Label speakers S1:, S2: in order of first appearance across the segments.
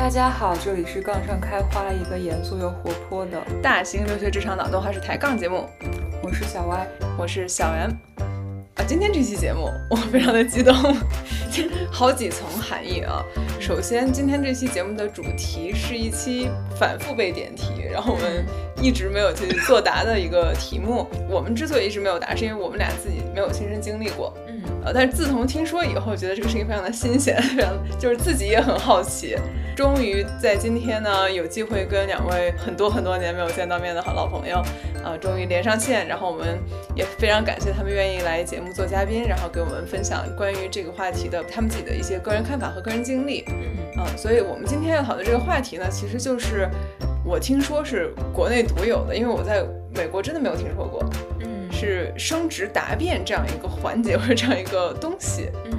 S1: 大家好，这里是杠上开花，一个严肃又活泼的
S2: 大型留学职场脑洞还是抬杠节目。
S1: 我是小歪，
S2: 我是小袁。啊，今天这期节目 我非常的激动，好几层含义啊。首先，今天这期节目的主题是一期反复被点题，然后我们一直没有去作答的一个题目。我们之所以一直没有答，是因为我们俩自己没有亲身经历过。嗯，呃，但是自从听说以后，觉得这个事情非常的新鲜，非常就是自己也很好奇。终于在今天呢，有机会跟两位很多很多年没有见到面的好老朋友，呃，终于连上线。然后我们也非常感谢他们愿意来节目做嘉宾，然后给我们分享关于这个话题的他们自己的一些个人看法和个人经历。嗯，所以我们今天要讨论这个话题呢，其实就是我听说是国内独有的，因为我在美国真的没有听说过。嗯，是升职答辩这样一个环节或者这样一个东西。嗯。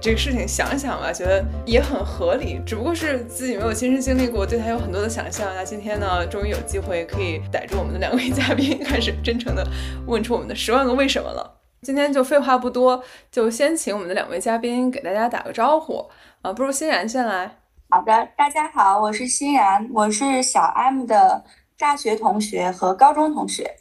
S2: 这个事情想想吧，觉得也很合理，只不过是自己没有亲身经历过，对他有很多的想象。那今天呢，终于有机会可以逮住我们的两位嘉宾，开始真诚的问出我们的十万个为什么了。今天就废话不多，就先请我们的两位嘉宾给大家打个招呼啊，不如欣然先来。
S3: 好的，大家好，我是欣然，我是小 M 的大学同学和高中同学，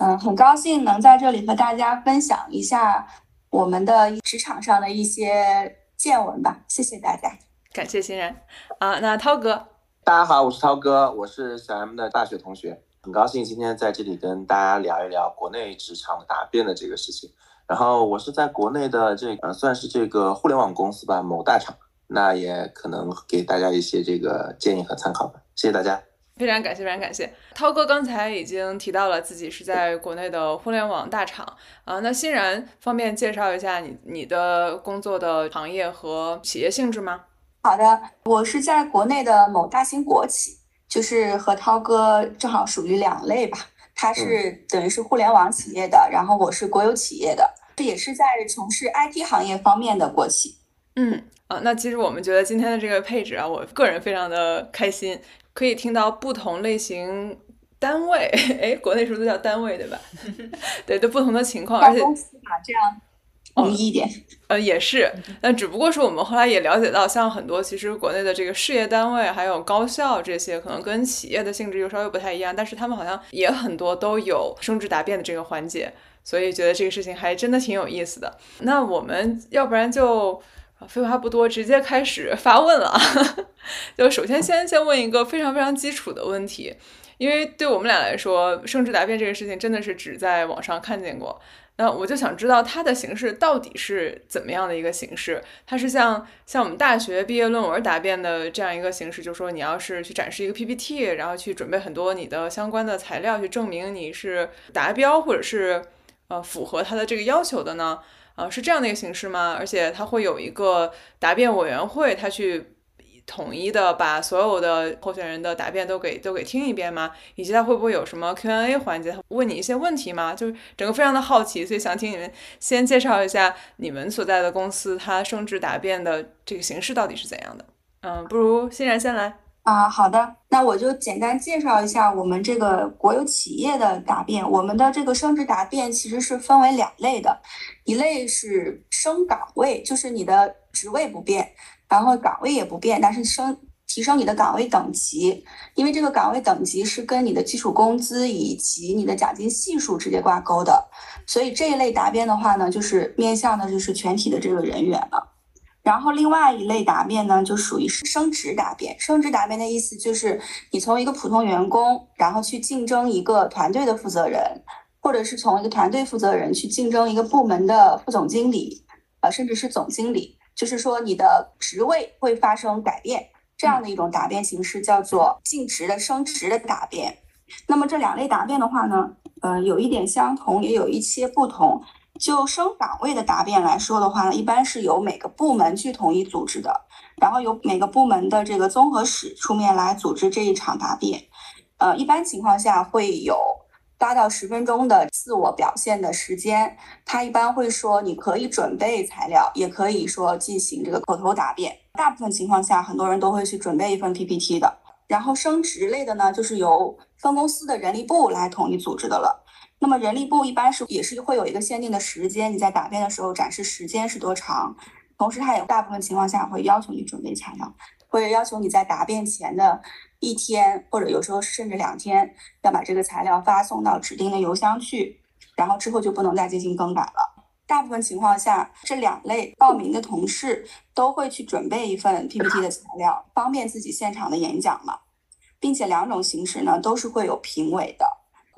S3: 嗯，很高兴能在这里和大家分享一下。我们的职场上的一些见闻吧，谢谢大家，
S2: 感谢欣然啊。那涛哥，
S4: 大家好，我是涛哥，我是小 M 的大学同学，很高兴今天在这里跟大家聊一聊国内职场答辩的这个事情。然后我是在国内的这个算是这个互联网公司吧，某大厂，那也可能给大家一些这个建议和参考吧。谢谢大家。
S2: 非常感谢，非常感谢。涛哥刚才已经提到了自己是在国内的互联网大厂啊，那欣然方便介绍一下你你的工作的行业和企业性质吗？
S3: 好的，我是在国内的某大型国企，就是和涛哥正好属于两类吧。他是等于是互联网企业的，然后我是国有企业的，这也是在从事 IT 行业方面的国企。
S2: 嗯啊，那其实我们觉得今天的这个配置啊，我个人非常的开心。可以听到不同类型单位，哎，国内是不是都叫单位对吧？对，都不同的情况，而且
S3: 公司嘛，这样容易一点。
S2: 呃，也是，但只不过是我们后来也了解到，像很多其实国内的这个事业单位，还有高校这些，可能跟企业的性质又稍微不太一样，但是他们好像也很多都有升职答辩的这个环节，所以觉得这个事情还真的挺有意思的。那我们要不然就。啊废话不多，直接开始发问了。就首先先先问一个非常非常基础的问题，因为对我们俩来说，升职答辩这个事情真的是只在网上看见过。那我就想知道它的形式到底是怎么样的一个形式？它是像像我们大学毕业论文答辩的这样一个形式，就是说你要是去展示一个 PPT，然后去准备很多你的相关的材料，去证明你是达标或者是呃符合他的这个要求的呢？呃，是这样的一个形式吗？而且它会有一个答辩委员会，他去统一的把所有的候选人的答辩都给都给听一遍吗？以及他会不会有什么 Q&A 环节，问你一些问题吗？就是整个非常的好奇，所以想听你们先介绍一下你们所在的公司，它升职答辩的这个形式到底是怎样的？嗯，不如欣然先来。
S3: 啊，好的，那我就简单介绍一下我们这个国有企业的答辩。我们的这个升职答辩其实是分为两类的，一类是升岗位，就是你的职位不变，然后岗位也不变，但是升提升你的岗位等级，因为这个岗位等级是跟你的基础工资以及你的奖金系数直接挂钩的，所以这一类答辩的话呢，就是面向的就是全体的这个人员了。然后另外一类答辩呢，就属于是升职答辩。升职答辩的意思就是，你从一个普通员工，然后去竞争一个团队的负责人，或者是从一个团队负责人去竞争一个部门的副总经理，呃，甚至是总经理。就是说，你的职位会发生改变，这样的一种答辩形式叫做晋职的升职的答辩。那么这两类答辩的话呢，呃，有一点相同，也有一些不同。就升岗位的答辩来说的话呢，一般是由每个部门去统一组织的，然后由每个部门的这个综合室出面来组织这一场答辩。呃，一般情况下会有八到十分钟的自我表现的时间。他一般会说，你可以准备材料，也可以说进行这个口头答辩。大部分情况下，很多人都会去准备一份 PPT 的。然后升职类的呢，就是由分公司的人力部来统一组织的了。那么人力部一般是也是会有一个限定的时间，你在答辩的时候展示时间是多长，同时他也大部分情况下会要求你准备材料。会要求你在答辩前的一天，或者有时候甚至两天，要把这个材料发送到指定的邮箱去，然后之后就不能再进行更改了。大部分情况下，这两类报名的同事都会去准备一份 PPT 的材料，方便自己现场的演讲嘛，并且两种形式呢都是会有评委的。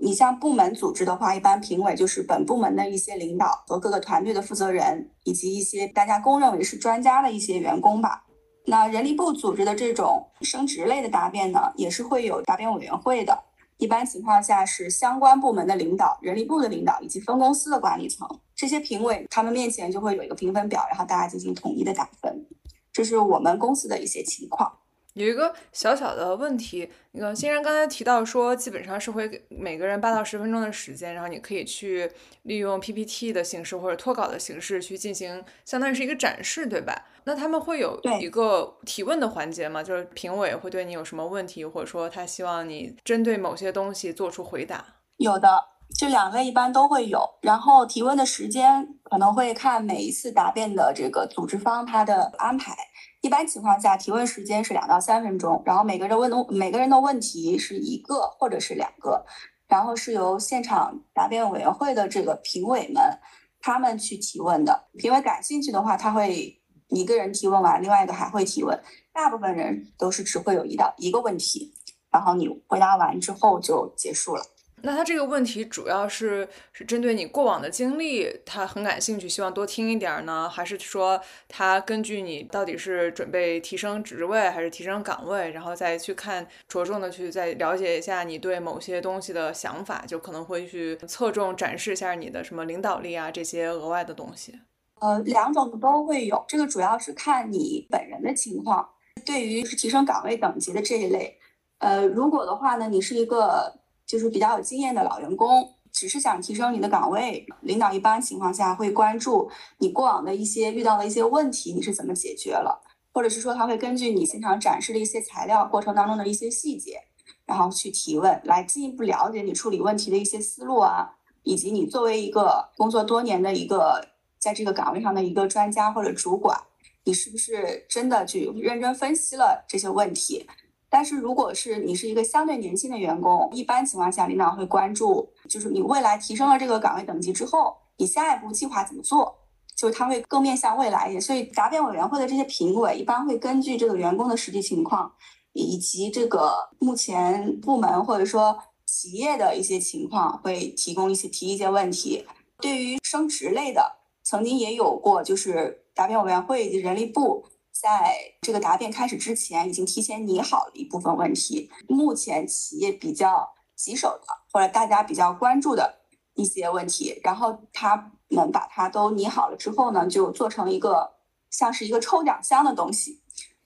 S3: 你像部门组织的话，一般评委就是本部门的一些领导和各个团队的负责人，以及一些大家公认为是专家的一些员工吧。那人力部组织的这种升职类的答辩呢，也是会有答辩委员会的。一般情况下是相关部门的领导、人力部的领导以及分公司的管理层这些评委，他们面前就会有一个评分表，然后大家进行统一的打分。这是我们公司的一些情况。
S2: 有一个小小的问题，那个欣然刚才提到说，基本上是会给每个人八到十分钟的时间，然后你可以去利用 PPT 的形式或者脱稿的形式去进行，相当于是一个展示，对吧？那他们会有一个提问的环节吗？就是评委会对你有什么问题，或者说他希望你针对某些东西做出回答？
S3: 有的，这两类一般都会有。然后提问的时间可能会看每一次答辩的这个组织方他的安排。一般情况下，提问时间是两到三分钟，然后每个人问的每个人的问题是一个或者是两个，然后是由现场答辩委员会的这个评委们他们去提问的。评委感兴趣的话，他会一个人提问完，另外一个还会提问。大部分人都是只会有一道一个问题，然后你回答完之后就结束了。
S2: 那他这个问题主要是是针对你过往的经历，他很感兴趣，希望多听一点呢，还是说他根据你到底是准备提升职位还是提升岗位，然后再去看着重的去再了解一下你对某些东西的想法，就可能会去侧重展示一下你的什么领导力啊这些额外的东西。
S3: 呃，两种都会有，这个主要是看你本人的情况。对于是提升岗位等级的这一类，呃，如果的话呢，你是一个。就是比较有经验的老员工，只是想提升你的岗位，领导一般情况下会关注你过往的一些遇到的一些问题，你是怎么解决了，或者是说他会根据你现场展示的一些材料过程当中的一些细节，然后去提问，来进一步了解你处理问题的一些思路啊，以及你作为一个工作多年的一个在这个岗位上的一个专家或者主管，你是不是真的去认真分析了这些问题。但是如果是你是一个相对年轻的员工，一般情况下，领导会关注，就是你未来提升了这个岗位等级之后，你下一步计划怎么做，就是他会更面向未来一些。所以答辩委员会的这些评委一般会根据这个员工的实际情况，以及这个目前部门或者说企业的一些情况，会提供一些提一些问题。对于升职类的，曾经也有过，就是答辩委员会以及人力部。在这个答辩开始之前，已经提前拟好了一部分问题。目前企业比较棘手的，或者大家比较关注的一些问题，然后他们把它都拟好了之后呢，就做成一个像是一个抽奖箱的东西。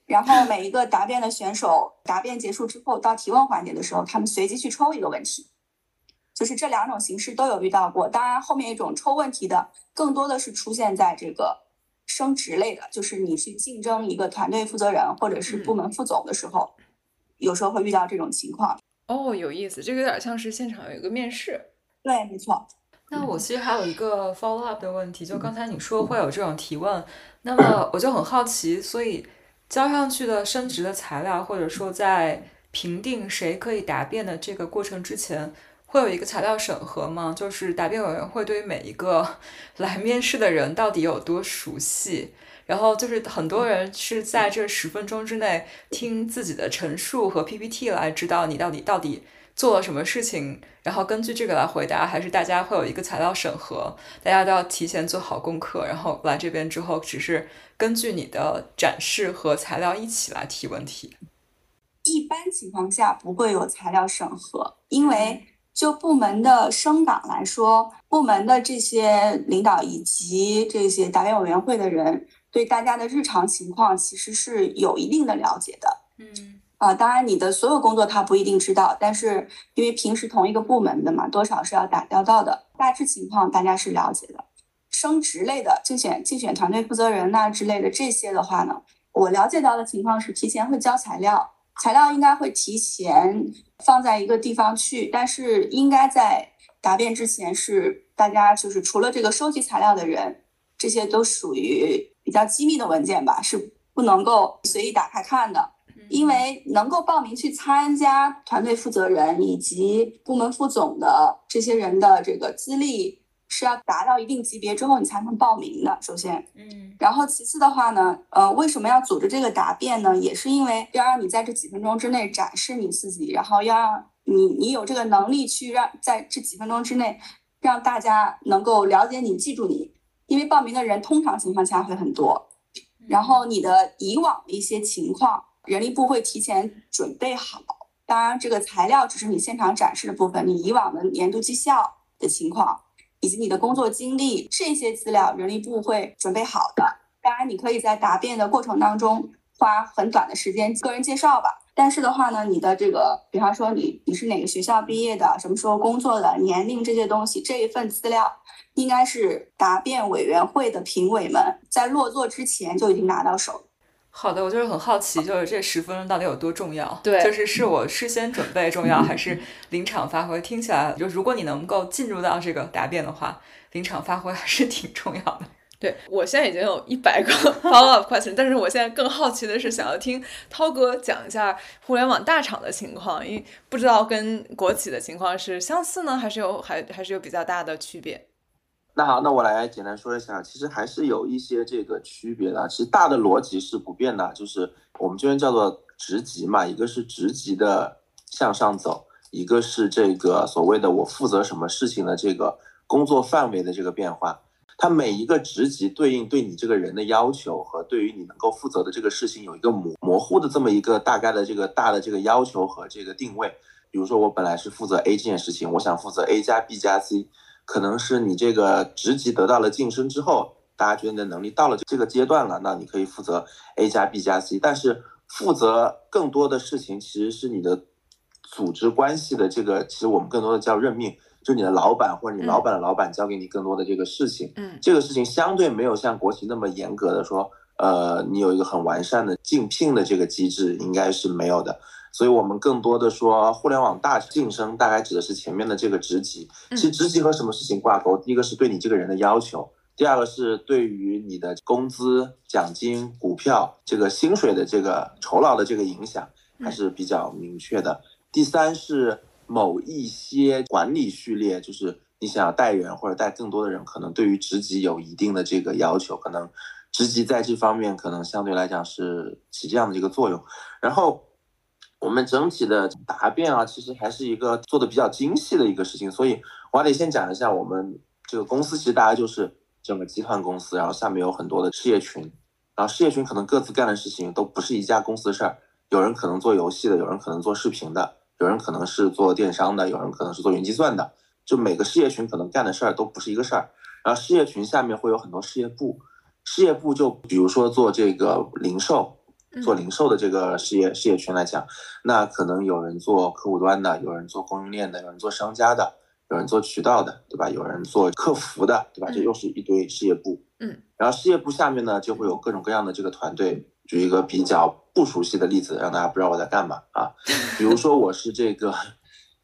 S3: 然后每一个答辩的选手，答辩结束之后到提问环节的时候，他们随机去抽一个问题。就是这两种形式都有遇到过。当然，后面一种抽问题的，更多的是出现在这个。升职类的，就是你去竞争一个团队负责人或者是部门副总的时候，有时候会遇到这种情况。
S2: 哦，有意思，这个有点像是现场有一个面试。
S3: 对，没错。
S1: 那我其实还有一个 follow up 的问题，就刚才你说会有这种提问，那么我就很好奇，所以交上去的升职的材料，或者说在评定谁可以答辩的这个过程之前。会有一个材料审核吗？就是答辩委员会对于每一个 来面试的人到底有多熟悉，然后就是很多人是在这十分钟之内听自己的陈述和 PPT 来知道你到底到底做了什么事情，然后根据这个来回答，还是大家会有一个材料审核，大家都要提前做好功课，然后来这边之后只是根据你的展示和材料一起来提问题。
S3: 一般情况下不会有材料审核，因为。就部门的升岗来说，部门的这些领导以及这些党员委员会的人，对大家的日常情况其实是有一定的了解的。
S1: 嗯，
S3: 啊，当然你的所有工作他不一定知道，但是因为平时同一个部门的嘛，多少是要打交道的，大致情况大家是了解的。升职类的竞选竞选团队负责人呐之类的这些的话呢，我了解到的情况是提前会交材料。材料应该会提前放在一个地方去，但是应该在答辩之前是大家就是除了这个收集材料的人，这些都属于比较机密的文件吧，是不能够随意打开看的。因为能够报名去参加团队负责人以及部门副总的这些人的这个资历是要达到一定级别之后你才能报名的。首先，
S1: 嗯，
S3: 然后其次的话呢，呃，为什么要组织这个答辩呢？也是因为要让你在这几分钟之内展示你自己，然后要让你你有这个能力去让在这几分钟之内让大家能够了解你、记住你。因为报名的人通常情况下会很多，然后你的以往的一些情况。人力部会提前准备好，当然这个材料只是你现场展示的部分，你以往的年度绩效的情况以及你的工作经历这些资料，人力部会准备好的。当然，你可以在答辩的过程当中花很短的时间个人介绍吧。但是的话呢，你的这个，比方说你你是哪个学校毕业的，什么时候工作的，年龄这些东西，这一份资料应该是答辩委员会的评委们在落座之前就已经拿到手。
S1: 好的，我就是很好奇，就是这十分钟到底有多重要？
S2: 对，
S1: 就是是我事先准备重要，还是临场发挥？听起来，就如果你能够进入到这个答辩的话，临场发挥还是挺重要的。
S2: 对我现在已经有一百个 follow up question，但是我现在更好奇的是，想要听涛哥讲一下互联网大厂的情况，因为不知道跟国企的情况是相似呢，还是有还还是有比较大的区别。
S4: 那好，那我来简单说一下，其实还是有一些这个区别的。其实大的逻辑是不变的，就是我们这边叫做职级嘛，一个是职级的向上走，一个是这个所谓的我负责什么事情的这个工作范围的这个变化。它每一个职级对应对你这个人的要求和对于你能够负责的这个事情有一个模模糊的这么一个大概的这个大的这个要求和这个定位。比如说我本来是负责 A 这件事情，我想负责 A 加 B 加 C。可能是你这个职级得到了晋升之后，大家觉得你的能力到了这个阶段了，那你可以负责 A 加 B 加 C。但是负责更多的事情，其实是你的组织关系的这个，其实我们更多的叫任命，就你的老板或者你老板的老板交给你更多的这个事情。
S2: 嗯，
S4: 这个事情相对没有像国企那么严格的说，呃，你有一个很完善的竞聘的这个机制，应该是没有的。所以我们更多的说，互联网大晋升大概指的是前面的这个职级。其实职级和什么事情挂钩？第一个是对你这个人的要求，第二个是对于你的工资、奖金、股票这个薪水的这个酬劳的这个影响还是比较明确的。第三是某一些管理序列，就是你想要带人或者带更多的人，可能对于职级有一定的这个要求，可能职级在这方面可能相对来讲是起这样的一个作用。然后。我们整体的答辩啊，其实还是一个做的比较精细的一个事情，所以我还得先讲一下我们这个公司，其实大家就是整个集团公司，然后下面有很多的事业群，然后事业群可能各自干的事情都不是一家公司的事儿，有人可能做游戏的，有人可能做视频的，有人可能是做电商的，有人可能是做云计算的，就每个事业群可能干的事儿都不是一个事儿，然后事业群下面会有很多事业部，事业部就比如说做这个零售。做零售的这个事业事业群来讲，那可能有人做客户端的，有人做供应链的，有人做商家的，有人做渠道的，对吧？有人做客服的，对吧？这又是一堆事业部。
S2: 嗯，
S4: 然后事业部下面呢，就会有各种各样的这个团队。举一个比较不熟悉的例子，让大家不知道我在干嘛啊。比如说我是这个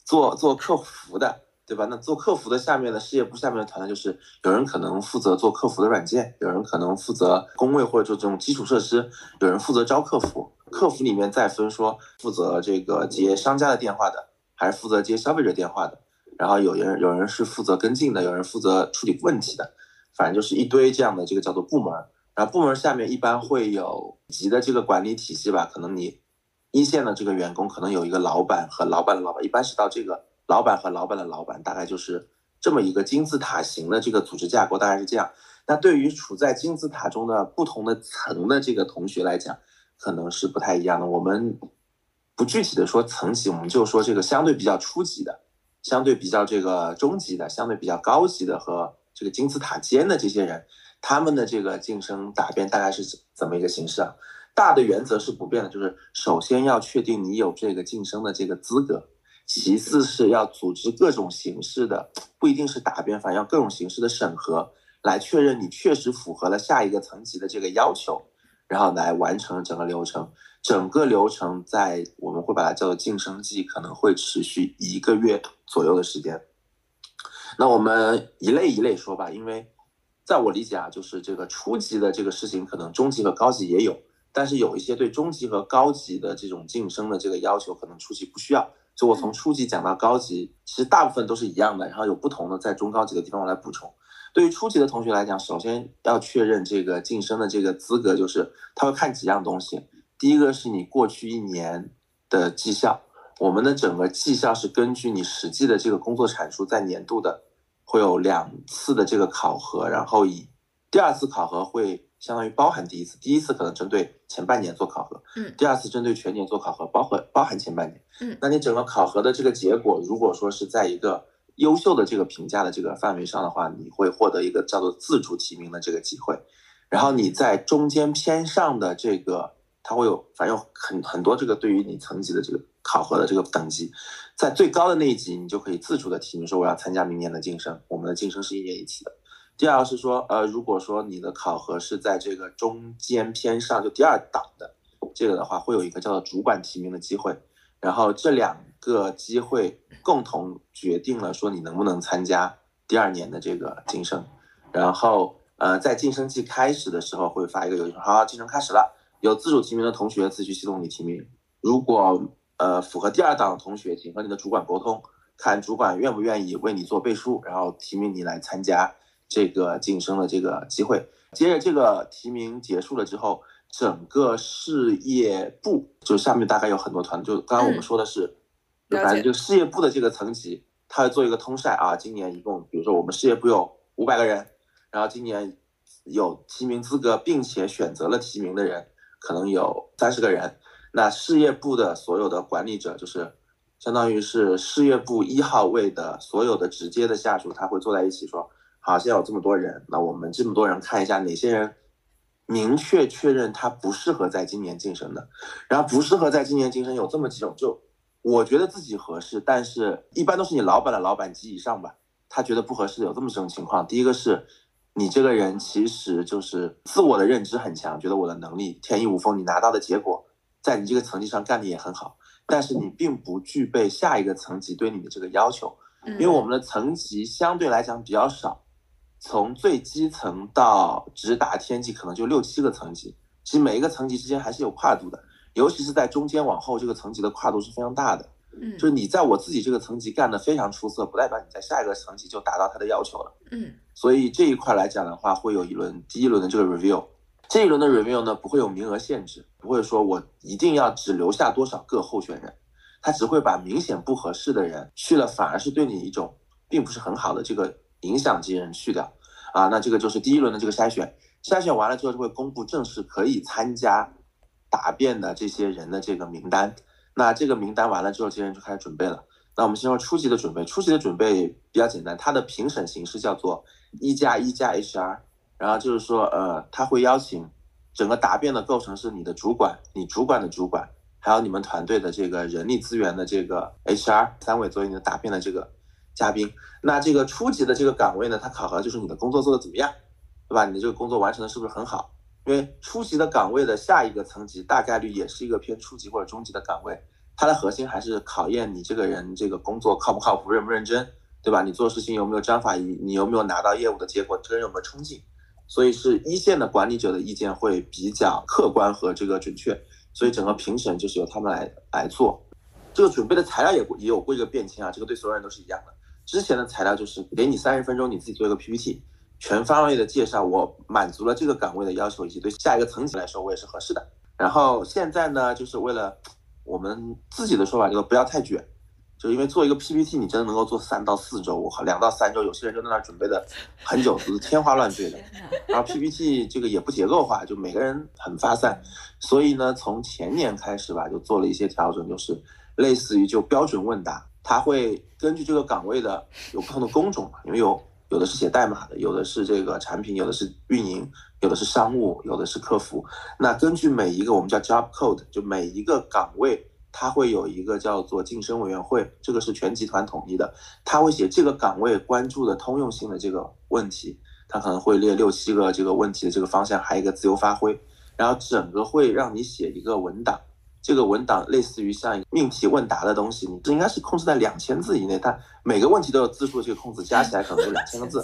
S4: 做做客服的。对吧？那做客服的下面的事业部下面的团队，就是有人可能负责做客服的软件，有人可能负责工位或者做这种基础设施，有人负责招客服。客服里面再分说负责这个接商家的电话的，还是负责接消费者电话的。然后有人有人是负责跟进的，有人负责处理问题的。反正就是一堆这样的这个叫做部门。然后部门下面一般会有级的这个管理体系吧？可能你一线的这个员工可能有一个老板和老板的老板，一般是到这个。老板和老板的老板大概就是这么一个金字塔型的这个组织架构，大概是这样。那对于处在金字塔中的不同的层的这个同学来讲，可能是不太一样的。我们不具体的说层级，我们就说这个相对比较初级的、相对比较这个中级的、相对比较高级的和这个金字塔尖的这些人，他们的这个晋升答辩大概是怎么一个形式啊？大的原则是不变的，就是首先要确定你有这个晋升的这个资格。其次是要组织各种形式的，不一定是答辩，反正要各种形式的审核，来确认你确实符合了下一个层级的这个要求，然后来完成整个流程。整个流程在我们会把它叫做晋升季，可能会持续一个月左右的时间。那我们一类一类说吧，因为在我理解啊，就是这个初级的这个事情，可能中级和高级也有。但是有一些对中级和高级的这种晋升的这个要求，可能初级不需要。就我从初级讲到高级，其实大部分都是一样的，然后有不同的在中高级的地方我来补充。对于初级的同学来讲，首先要确认这个晋升的这个资格，就是他会看几样东西。第一个是你过去一年的绩效，我们的整个绩效是根据你实际的这个工作产出，在年度的会有两次的这个考核，然后以第二次考核会相当于包含第一次，第一次可能针对前半年做考核，
S2: 嗯，
S4: 第二次针对全年做考核，包括包含前半年，
S2: 嗯，
S4: 那你整个考核的这个结果，如果说是在一个优秀的这个评价的这个范围上的话，你会获得一个叫做自主提名的这个机会，然后你在中间偏上的这个。它会有，反正有很很多这个对于你层级的这个考核的这个等级，在最高的那一级，你就可以自主的提名说我要参加明年的晋升。我们的晋升是一年一次的。第二是说，呃，如果说你的考核是在这个中间偏上，就第二档的这个的话，会有一个叫做主管提名的机会。然后这两个机会共同决定了说你能不能参加第二年的这个晋升。然后，呃，在晋升季开始的时候会发一个邮件，好，晋升开始了。有自主提名的同学自去系统里提名，如果呃符合第二档的同学，请和你的主管沟通，看主管愿不愿意为你做背书，然后提名你来参加这个晋升的这个机会。接着这个提名结束了之后，整个事业部就下面大概有很多团，就刚刚我们说的是，反正就事业部的这个层级，他会做一个通晒啊，今年一共，比如说我们事业部有五百个人，然后今年有提名资格并且选择了提名的人。可能有三十个人，那事业部的所有的管理者就是，相当于是事业部一号位的所有的直接的下属，他会坐在一起说，好，现在有这么多人，那我们这么多人看一下哪些人明确确认他不适合在今年晋升的，然后不适合在今年晋升有这么几种，就我觉得自己合适，但是一般都是你老板的老板及以上吧，他觉得不合适，有这么几种情况，第一个是。你这个人其实就是自我的认知很强，觉得我的能力天衣无缝，你拿到的结果在你这个层级上干的也很好，但是你并不具备下一个层级对你的这个要求，因为我们的层级相对来讲比较少，从最基层到直达天际可能就六七个层级，其实每一个层级之间还是有跨度的，尤其是在中间往后这个层级的跨度是非常大的。
S2: 嗯，
S4: 就是你在我自己这个层级干得非常出色，不代表你在下一个层级就达到他的要求了。
S2: 嗯，
S4: 所以这一块来讲的话，会有一轮第一轮的这个 review，这一轮的 review 呢不会有名额限制，不会说我一定要只留下多少个候选人，他只会把明显不合适的人去了，反而是对你一种并不是很好的这个影响这些人去掉。啊，那这个就是第一轮的这个筛选，筛选完了之后就会公布正式可以参加答辩的这些人的这个名单。那这个名单完了之后，这些人就开始准备了。那我们先说初级的准备，初级的准备比较简单，它的评审形式叫做一加一加 HR，然后就是说，呃，他会邀请整个答辩的构成是你的主管、你主管的主管，还有你们团队的这个人力资源的这个 HR 三位作为你的答辩的这个嘉宾。那这个初级的这个岗位呢，它考核就是你的工作做的怎么样，对吧？你的这个工作完成的是不是很好？因为初级的岗位的下一个层级大概率也是一个偏初级或者中级的岗位，它的核心还是考验你这个人这个工作靠不靠谱、认不认真，对吧？你做事情有没有章法，你你有没有拿到业务的结果，这个人有没有冲劲？所以是一线的管理者的意见会比较客观和这个准确，所以整个评审就是由他们来来做。这个准备的材料也也有过一个变迁啊，这个对所有人都是一样的。之前的材料就是给你三十分钟，你自己做一个 PPT。全方位的介绍，我满足了这个岗位的要求，以及对下一个层级来说，我也是合适的。然后现在呢，就是为了我们自己的说法，就是不要太卷，就因为做一个 PPT，你真的能够做三到四周，我靠，两到三周，有些人就在那准备的很久，就是天花乱坠的。然后 PPT 这个也不结构化，就每个人很发散，所以呢，从前年开始吧，就做了一些调整，就是类似于就标准问答，它会根据这个岗位的有不同的工种嘛，因为有。有的是写代码的，有的是这个产品，有的是运营，有的是商务，有的是客服。那根据每一个我们叫 job code，就每一个岗位，它会有一个叫做晋升委员会，这个是全集团统一的，他会写这个岗位关注的通用性的这个问题，他可能会列六七个这个问题的这个方向，还有一个自由发挥，然后整个会让你写一个文档。这个文档类似于像命题问答的东西，你这应该是控制在两千字以内，它每个问题都有字数，这个控制加起来可能就两千个字。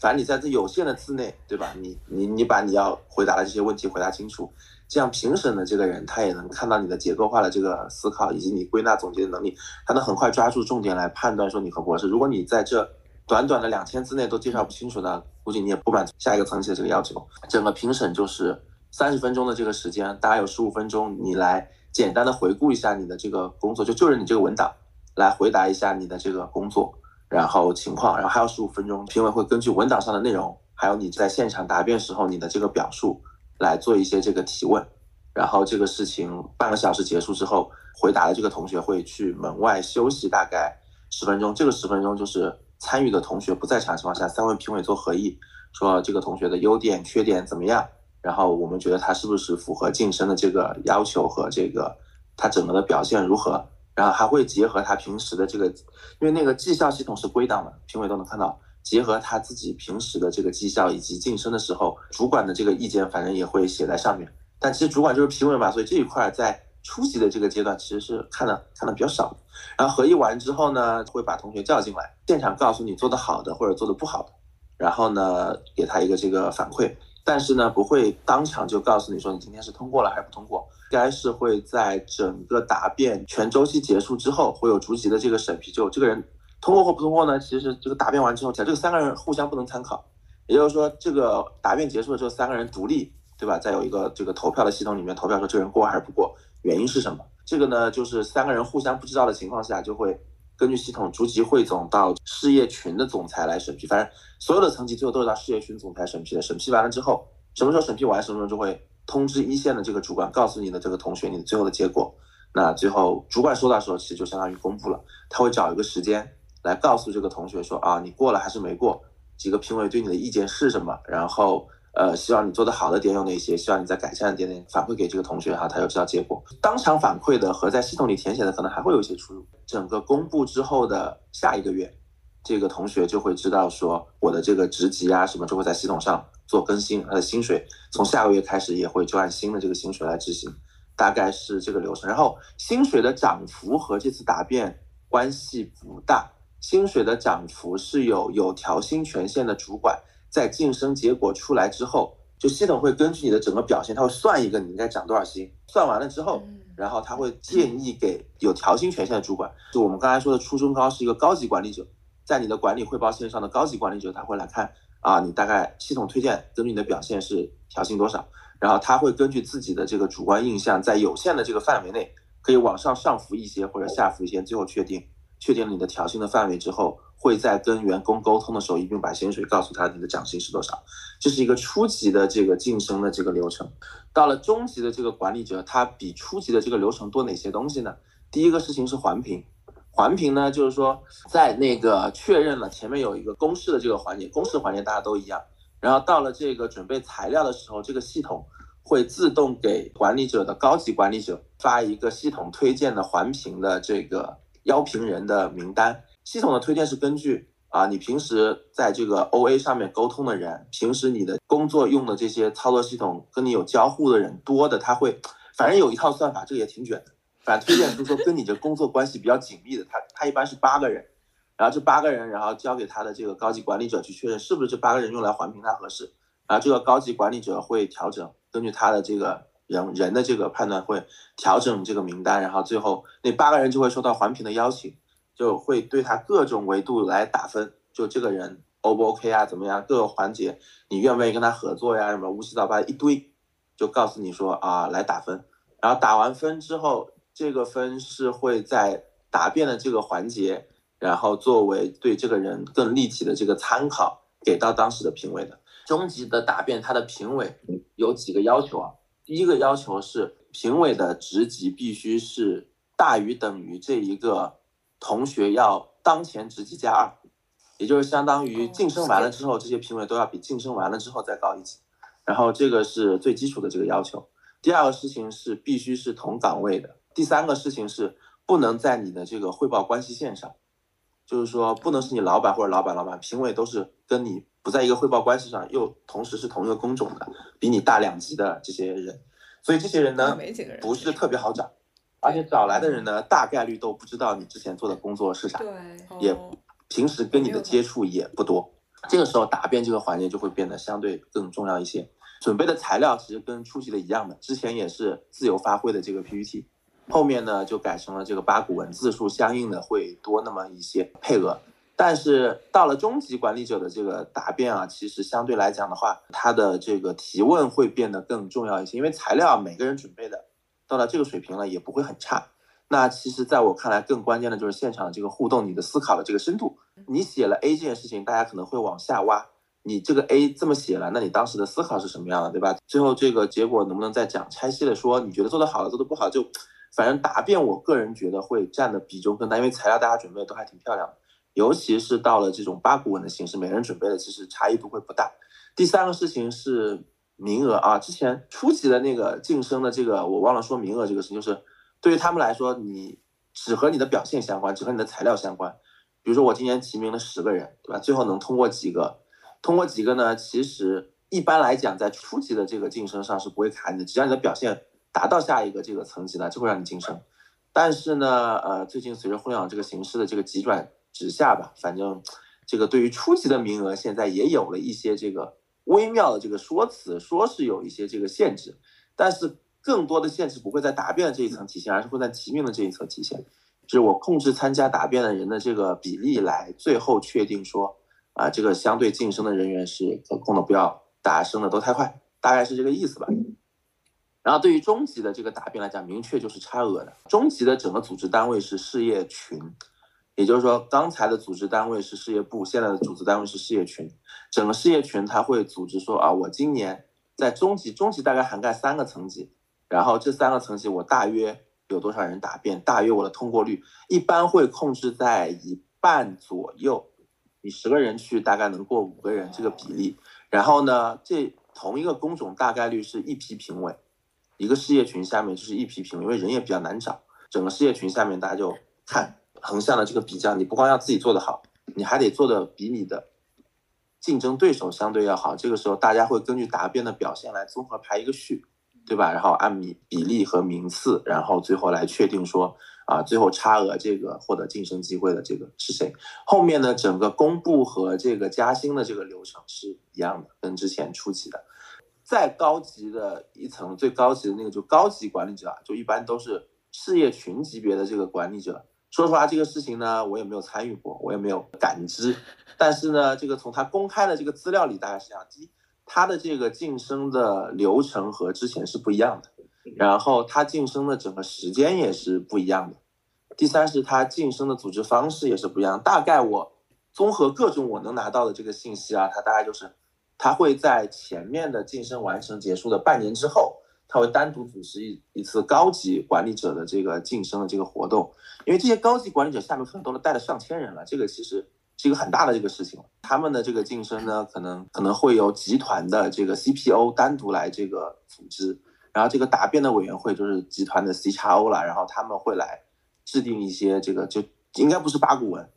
S4: 反正你在这有限的字内，对吧？你你你把你要回答的这些问题回答清楚，这样评审的这个人他也能看到你的结构化的这个思考以及你归纳总结的能力，他能很快抓住重点来判断说你合不合适。如果你在这短短的两千字内都介绍不清楚呢，估计你也不满足下一个层级的这个要求。整个评审就是三十分钟的这个时间，大概有十五分钟，你来简单的回顾一下你的这个工作，就就着你这个文档来回答一下你的这个工作，然后情况，然后还有十五分钟，评委会根据文档上的内容，还有你在现场答辩时候你的这个表述来做一些这个提问，然后这个事情半个小时结束之后，回答的这个同学会去门外休息大概十分钟，这个十分钟就是参与的同学不在场情况下，三位评委做合议，说这个同学的优点、缺点怎么样，然后我们觉得他是不是符合晋升的这个要求和这个他整个的表现如何，然后还会结合他平时的这个，因为那个绩效系统是归档的，评委都能看到，结合他自己平时的这个绩效以及晋升的时候，主管的这个意见，反正也会写在上面。但其实主管就是评委嘛，所以这一块在初级的这个阶段其实是看的看的比较少。然后合议完之后呢，会把同学叫进来，现场告诉你做的好的或者做的不好的，然后呢给他一个这个反馈。但是呢，不会当场就告诉你说你今天是通过了还是不通过，该是会在整个答辩全周期结束之后，会有逐级的这个审批。就这个人通过或不通过呢，其实这个答辩完之后，这个三个人互相不能参考，也就是说，这个答辩结束了之后，三个人独立，对吧？再有一个这个投票的系统里面投票说这个人过还是不过，原因是什么？这个呢，就是三个人互相不知道的情况下，就会根据系统逐级汇总到事业群的总裁来审批。反正所有的层级最后都是到事业群总裁审批的。审批完了之后，什么时候审批完，什么时候就会通知一线的这个主管，告诉你的这个同学你的最后的结果。那最后主管收到的时候，其实就相当于公布了。他会找一个时间来告诉这个同学说啊，你过了还是没过？几个评委对你的意见是什么？然后。呃，希望你做的好的点有哪些？希望你再改善的点点反馈给这个同学哈，他就知道结果。当场反馈的和在系统里填写的可能还会有一些出入。整个公布之后的下一个月，这个同学就会知道说我的这个职级啊什么就会在系统上做更新，他的薪水从下个月开始也会就按新的这个薪水来执行，大概是这个流程。然后薪水的涨幅和这次答辩关系不大，薪水的涨幅是有有调薪权限的主管。在晋升结果出来之后，就系统会根据你的整个表现，它会算一个你应该涨多少薪。算完了之后，然后他会建议给有调薪权限的主管，就我们刚才说的初中高是一个高级管理者，在你的管理汇报线上的高级管理者，他会来看啊，你大概系统推荐根据你的表现是调薪多少，然后他会根据自己的这个主观印象，在有限的这个范围内，可以往上上浮一些或者下浮一些，最后确定确定了你的调薪的范围之后。会在跟员工沟通的时候一并把薪水告诉他你的奖薪是多少，这是一个初级的这个晋升的这个流程。到了中级的这个管理者，他比初级的这个流程多哪些东西呢？第一个事情是环评，环评呢就是说在那个确认了前面有一个公示的这个环节，公示环节大家都一样，然后到了这个准备材料的时候，这个系统会自动给管理者的高级管理者发一个系统推荐的环评的这个邀评人的名单。系统的推荐是根据啊，你平时在这个 O A 上面沟通的人，平时你的工作用的这些操作系统跟你有交互的人多的，他会反正有一套算法，这个也挺卷的。反正推荐就是说跟你这工作关系比较紧密的，他他一般是八个人，然后这八个人然后交给他的这个高级管理者去确认是不是这八个人用来环评他合适，然后这个高级管理者会调整，根据他的这个人人的这个判断会调整这个名单，然后最后那八个人就会收到环评的邀请。就会对他各种维度来打分，就这个人 O 不 OK 啊，怎么样？各个环节你愿不愿意跟他合作呀？什么乌七八糟一堆，就告诉你说啊，来打分。然后打完分之后，这个分是会在答辩的这个环节，然后作为对这个人更立体的这个参考，给到当时的评委的。终极的答辩，他的评委有几个要求啊？第一个要求是评委的职级必须是大于等于这一个。同学要当前职级加二，也就是相当于晋升完了之后，这些评委都要比晋升完了之后再高一级。然后这个是最基础的这个要求。第二个事情是必须是同岗位的。第三个事情是不能在你的这个汇报关系线上，就是说不能是你老板或者老板老板，评委都是跟你不在一个汇报关系上，又同时是同一个工种的，比你大两级的这些人。所以这些人呢，不是特别好找。而且找来的人呢，大概率都不知道你之前做的工作是啥，
S1: 对，
S4: 也平时跟你的接触也不多，这个时候答辩这个环节就会变得相对更重要一些。准备的材料其实跟初级的一样的，之前也是自由发挥的这个 PPT，后面呢就改成了这个八股文，字数相应的会多那么一些配额。但是到了中级管理者的这个答辩啊，其实相对来讲的话，他的这个提问会变得更重要一些，因为材料每个人准备的到了这个水平了，也不会很差。那其实在我看来，更关键的就是现场这个互动，你的思考的这个深度。你写了 A 这件事情，大家可能会往下挖。你这个 A 这么写了，那你当时的思考是什么样的，对吧？最后这个结果能不能再讲拆细的说？你觉得做得好了，做得不好就，反正答辩，我个人觉得会占的比重更大，因为材料大家准备的都还挺漂亮的。尤其是到了这种八股文的形式，每人准备的其实差异度会不大。第三个事情是名额啊，之前初级的那个晋升的这个我忘了说名额这个事情，就是对于他们来说，你只和你的表现相关，只和你的材料相关。比如说我今年提名了十个人，对吧？最后能通过几个，通过几个呢？其实一般来讲，在初级的这个晋升上是不会卡你的，只要你的表现达到下一个这个层级呢，就会让你晋升。但是呢，呃，最近随着互联网这个形式的这个急转。直下吧，反正这个对于初级的名额，现在也有了一些这个微妙的这个说辞，说是有一些这个限制，但是更多的限制不会在答辩的这一层体现，而是会在提名的这一层体现，就是我控制参加答辩的人的这个比例，来最后确定说啊，这个相对晋升的人员是可控的，不要大家升的都太快，大概是这个意思吧。然后对于中级的这个答辩来讲，明确就是差额的，中级的整个组织单位是事业群。也就是说，刚才的组织单位是事业部，现在的组织单位是事业群。整个事业群他会组织说啊，我今年在中级，中级大概涵盖三个层级，然后这三个层级我大约有多少人答辩，大约我的通过率一般会控制在一半左右。你十个人去，大概能过五个人这个比例。然后呢，这同一个工种大概率是一批评委，一个事业群下面就是一批评委，因为人也比较难找。整个事业群下面大家就看。横向的这个比较，你不光要自己做得好，你还得做的比你的竞争对手相对要好。这个时候，大家会根据答辩的表现来综合排一个序，对吧？然后按比比例和名次，然后最后来确定说啊，最后差额这个获得晋升机会的这个是谁。后面呢，整个公布和这个加薪的这个流程是一样的，跟之前初级的。再高级的一层，最高级的那个就高级管理者啊，就一般都是事业群级别的这个管理者。说实话，这个事情呢，我也没有参与过，我也没有感知。但是呢，这个从他公开的这个资料里，大概是这样：第一，他的这个晋升的流程和之前是不一样的；然后他晋升的整个时间也是不一样的；第三是他晋升的组织方式也是不一样。大概我综合各种我能拿到的这个信息啊，他大概就是他会在前面的晋升完成结束的半年之后。他会单独组织一一次高级管理者的这个晋升的这个活动，因为这些高级管理者下面很多都带了上千人了，这个其实是一个很大的这个事情。他们的这个晋升呢，可能可能会由集团的这个 CPO 单独来这个组织，然后这个答辩的委员会就是集团的 CXO 了，然后他们会来制定一些这个就应该不是八股文，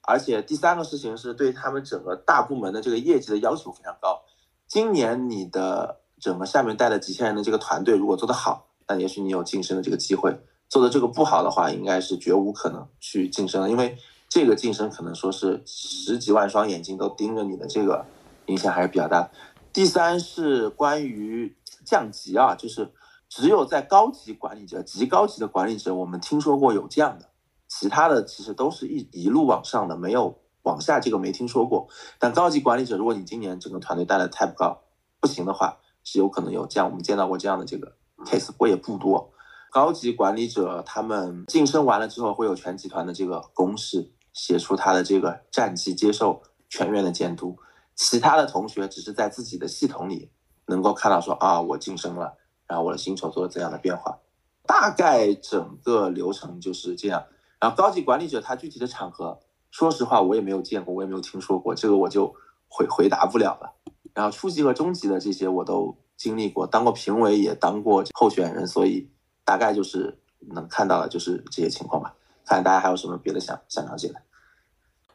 S4: 而且第三个事情是对他们整个大部门的这个业绩的要求非常高。今年你的。整个下面带了几千人的这个团队，如果做得好，那也许你有晋升的这个机会；做的这个不好的话，应该是绝无可能去晋升，因为这个晋升可能说是十几万双眼睛都盯着你的，这个影响还是比较大。第三是关于降级啊，就是只有在高级管理者、极高级的管理者，我们听说过有降的，其他的其实都是一一路往上的，没有往下这个没听说过。但高级管理者，如果你今年整个团队带的太不高，不行的话。是有可能有这样，我们见到过这样的这个 case，不过也不多。高级管理者他们晋升完了之后，会有全集团的这个公示，写出他的这个战绩，接受全员的监督。其他的同学只是在自己的系统里能够看到说啊，我晋升了，然后我的薪酬做了怎样的变化。大概整个流程就是这样。然后高级管理者他具体的场合，说实话我也没有见过，我也没有听说过，这个我就回回答不了了。然后初级和中级的这些我都经历过，当过评委，也当过候选人，所以大概就是能看到的就是这些情况吧。看大家还有什么别的想想了解的？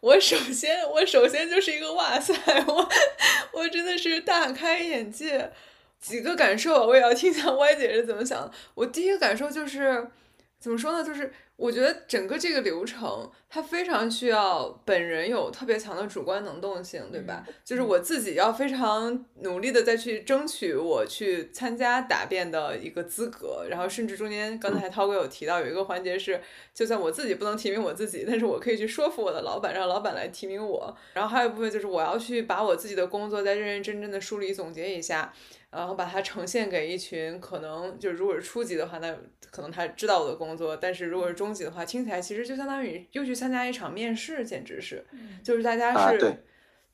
S2: 我首先，我首先就是一个哇塞，我我真的是大开眼界，几个感受，我也要听一下歪姐是怎么想的。我第一个感受就是，怎么说呢？就是。我觉得整个这个流程，它非常需要本人有特别强的主观能动性，对吧？就是我自己要非常努力的再去争取我去参加答辩的一个资格，然后甚至中间刚才涛哥有提到有一个环节是，就算我自己不能提名我自己，但是我可以去说服我的老板，让老板来提名我。然后还有一部分就是我要去把我自己的工作再认认真真的梳理总结一下。然后把它呈现给一群可能就如果是初级的话，那可能他知道我的工作；但是如果是中级的话，听起来其实就相当于又去参加一场面试，简直是，就是大家是，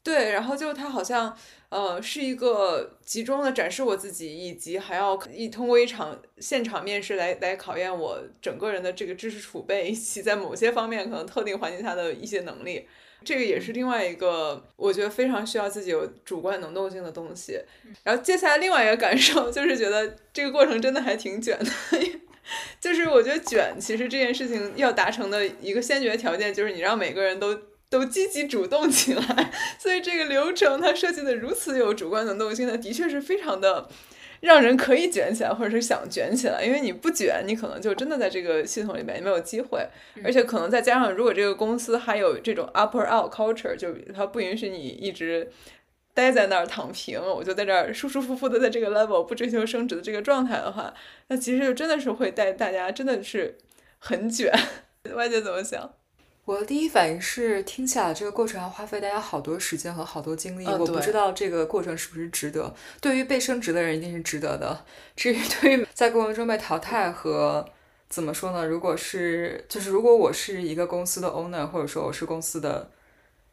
S2: 对，然后就他好像呃是一个集中的展示我自己，以及还要一通过一场现场面试来来考验我整个人的这个知识储备，以及在某些方面可能特定环境下的一些能力。这个也是另外一个，我觉得非常需要自己有主观能动性的东西。然后接下来另外一个感受 就是觉得这个过程真的还挺卷的，就是我觉得卷其实这件事情要达成的一个先决条件就是你让每个人都都积极主动起来。所以这个流程它设计的如此有主观能动性，它的确是非常的。让人可以卷起来，或者是想卷起来，因为你不卷，你可能就真的在这个系统里面没有机会，而且可能再加上，如果这个公司还有这种 upper out culture，就它不允许你一直待在那儿躺平，我就在这儿舒舒服服的在这个 level 不追求升职的这个状态的话，那其实就真的是会带大家真的是很卷。外界怎么想？
S1: 我的第一反应是，听起来这个过程要花费大家好多时间和好多精力。我不知道这个过程是不是值得。对于被升职的人，一定是值得的。至于 对于在过程中被淘汰和怎么说呢？如果是就是如果我是一个公司的 owner，或者说我是公司的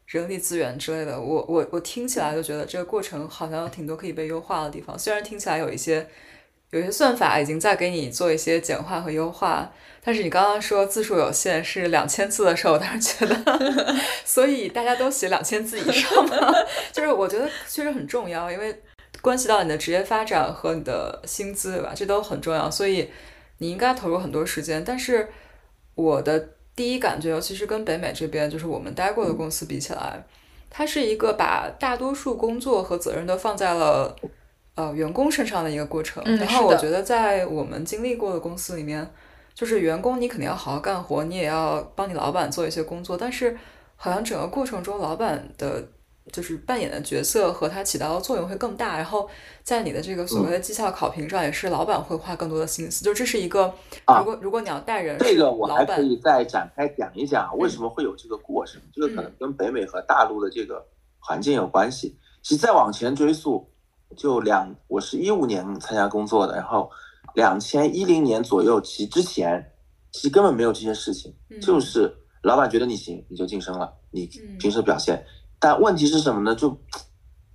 S1: 人力资源之类的，我我我听起来就觉得这个过程好像有挺多可以被优化的地方。虽然听起来有一些有些算法已经在给你做一些简化和优化。但是你刚刚说字数有限是两千字的时候，我当时觉得，所以大家都写两千字以上吗？就是我觉得确实很重要，因为关系到你的职业发展和你的薪资，对吧？这都很重要，所以你应该投入很多时间。但是我的第一感觉，尤其是跟北美这边，就是我们待过的公司比起来，它是一个把大多数工作和责任都放在了呃员工身上的一个过程。然后我觉得在我们经历过的公司里面。就是员工，你肯定要好好干活，你也要帮你老板做一些工作，但是好像整个过程中，老板的就是扮演的角色和他起到的作用会更大。然后在你的这个所谓的绩效考评上，也是老板会花更多的心思。就这是一个，如果如果你要带人，
S4: 这个我还可以再展开讲一讲，为什么会有这个过程。这个可能跟北美和大陆的这个环境有关系。其实再往前追溯，就两，我是一五年参加工作的，然后。两千一零年左右，其之前其实根本没有这些事情，就是老板觉得你行，你就晋升了，你平时表现。但问题是什么呢？就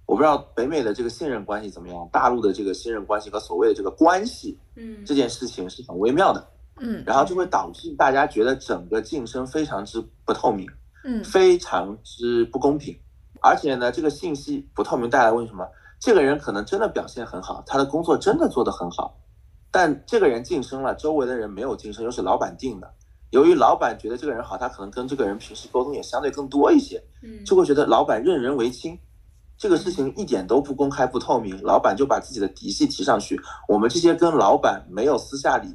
S4: 我不知道北美的这个信任关系怎么样，大陆的这个信任关系和所谓的这个关系，嗯，这件事情是很微妙的，
S2: 嗯，
S4: 然后就会导致大家觉得整个晋升非常之不透明，
S2: 嗯，
S4: 非常之不公平，而且呢，这个信息不透明带来为什么？这个人可能真的表现很好，他的工作真的做得很好。但这个人晋升了，周围的人没有晋升，又是老板定的。由于老板觉得这个人好，他可能跟这个人平时沟通也相对更多一些，嗯，就会觉得老板任人唯亲。这个事情一点都不公开、不透明，老板就把自己的嫡系提上去。我们这些跟老板没有私下里，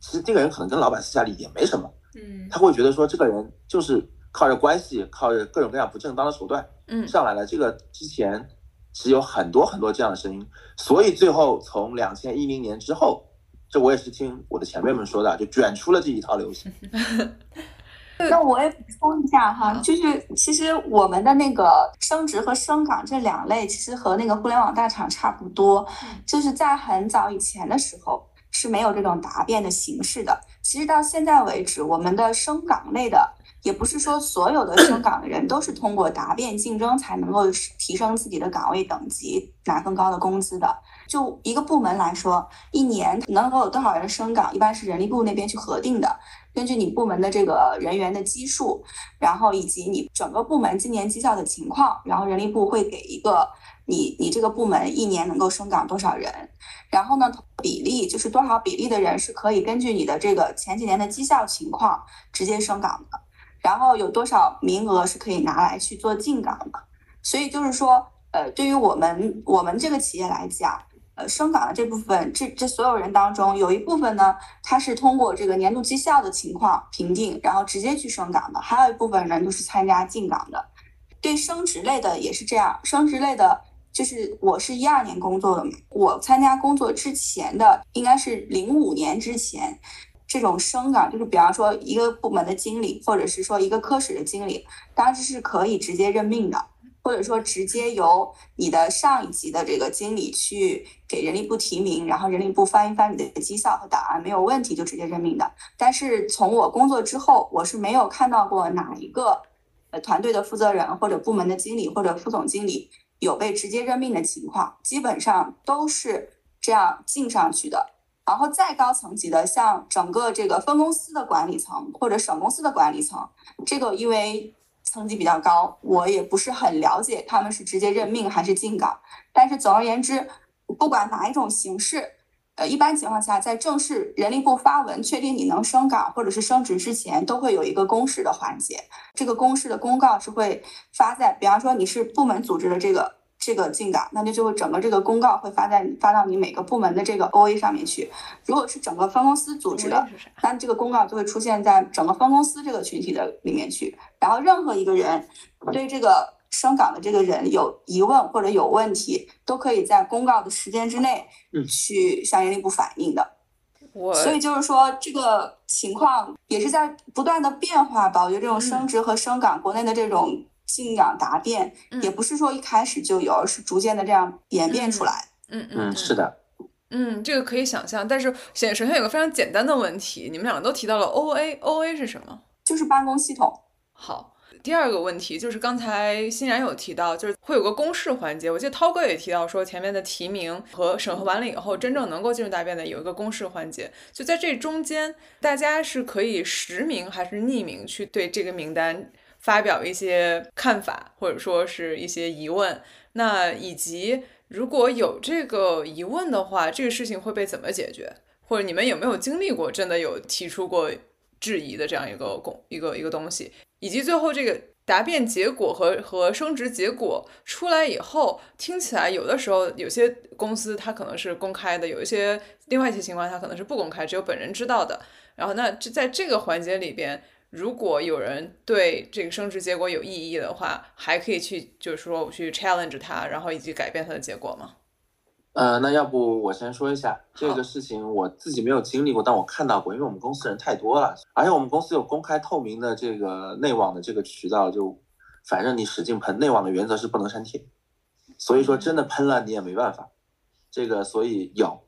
S4: 其实这个人可能跟老板私下里也没什么，
S2: 嗯，
S4: 他会觉得说这个人就是靠着关系、靠着各种各样不正当的手段，
S2: 嗯，
S4: 上来了。这个之前是有很多很多这样的声音，所以最后从两千一零年之后。这我也是听我的前辈们说的，就卷出了这一套流行。
S3: 那我也补充一下哈，就是其实我们的那个升职和升岗这两类，其实和那个互联网大厂差不多，就是在很早以前的时候是没有这种答辩的形式的。其实到现在为止，我们的升岗类的。也不是说所有的升岗的人都是通过答辩竞争才能够提升自己的岗位等级，拿更高的工资的。就一个部门来说，一年能够有多少人升岗，一般是人力部那边去核定的，根据你部门的这个人员的基数，然后以及你整个部门今年绩效的情况，然后人力部会给一个你你这个部门一年能够升岗多少人，然后呢比例就是多少比例的人是可以根据你的这个前几年的绩效情况直接升岗的。然后有多少名额是可以拿来去做进岗的？所以就是说，呃，对于我们我们这个企业来讲，呃升岗的这部分，这这所有人当中，有一部分呢，他是通过这个年度绩效的情况评定，然后直接去升岗的；还有一部分人就是参加进岗的。对升职类的也是这样，升职类的，就是我是一二年工作的嘛，我参加工作之前的应该是零五年之前，这种升岗就是比方说一个部门的经理，或者是说一个科室的经理，当时是可以直接任命的。或者说直接由你的上一级的这个经理去给人力部提名，然后人力部翻一翻你的绩效和档案，没有问题就直接任命的。但是从我工作之后，我是没有看到过哪一个呃团队的负责人或者部门的经理或者副总经理有被直接任命的情况，基本上都是这样进上去的。然后再高层级的，像整个这个分公司的管理层或者省公司的管理层，这个因为。层级比较高，我也不是很了解他们是直接任命还是进岗。但是总而言之，不管哪一种形式，呃，一般情况下，在正式人力部发文确定你能升岗或者是升职之前，都会有一个公示的环节。这个公示的公告是会发在，比方说你是部门组织的这个。这个进岗，那就就会整个这个公告会发在发到你每个部门的这个 O A 上面去。如果是整个分公司组织的，那这个公告就会出现在整个分公司这个群体的里面去。然后任何一个人对这个升岗的这个人有疑问或者有问题，都可以在公告的时间之内去向人力部反映的。所以就是说这个情况也是在不断的变化吧。我觉得这种升职和升岗，国内的这种。信仰答辩也不是说一开始就有，而是逐渐的这样演变出来。
S2: 嗯嗯，
S4: 是的。
S2: 嗯，这个可以想象。但是先首先有个非常简单的问题，你们两个都提到了 O A，O A 是什么？
S3: 就是办公系统。
S2: 好。第二个问题就是刚才欣然有提到，就是会有个公示环节。我记得涛哥也提到说，前面的提名和审核完了以后，真正能够进入答辩的有一个公示环节。就在这中间，大家是可以实名还是匿名去对这个名单？发表一些看法，或者说是一些疑问，那以及如果有这个疑问的话，这个事情会被怎么解决？或者你们有没有经历过真的有提出过质疑的这样一个公一个一个东西？以及最后这个答辩结果和和升职结果出来以后，听起来有的时候有些公司它可能是公开的，有一些另外一些情况它可能是不公开，只有本人知道的。然后那这在这个环节里边。如果有人对这个升职结果有异议的话，还可以去，就是说我去 challenge 他，然后以及改变他的结果吗？
S4: 呃，那要不我先说一下这个事情，我自己没有经历过，但我看到过，因为我们公司人太多了，而且我们公司有公开透明的这个内网的这个渠道，就反正你使劲喷，内网的原则是不能删帖，所以说真的喷了你也没办法，这个所以有，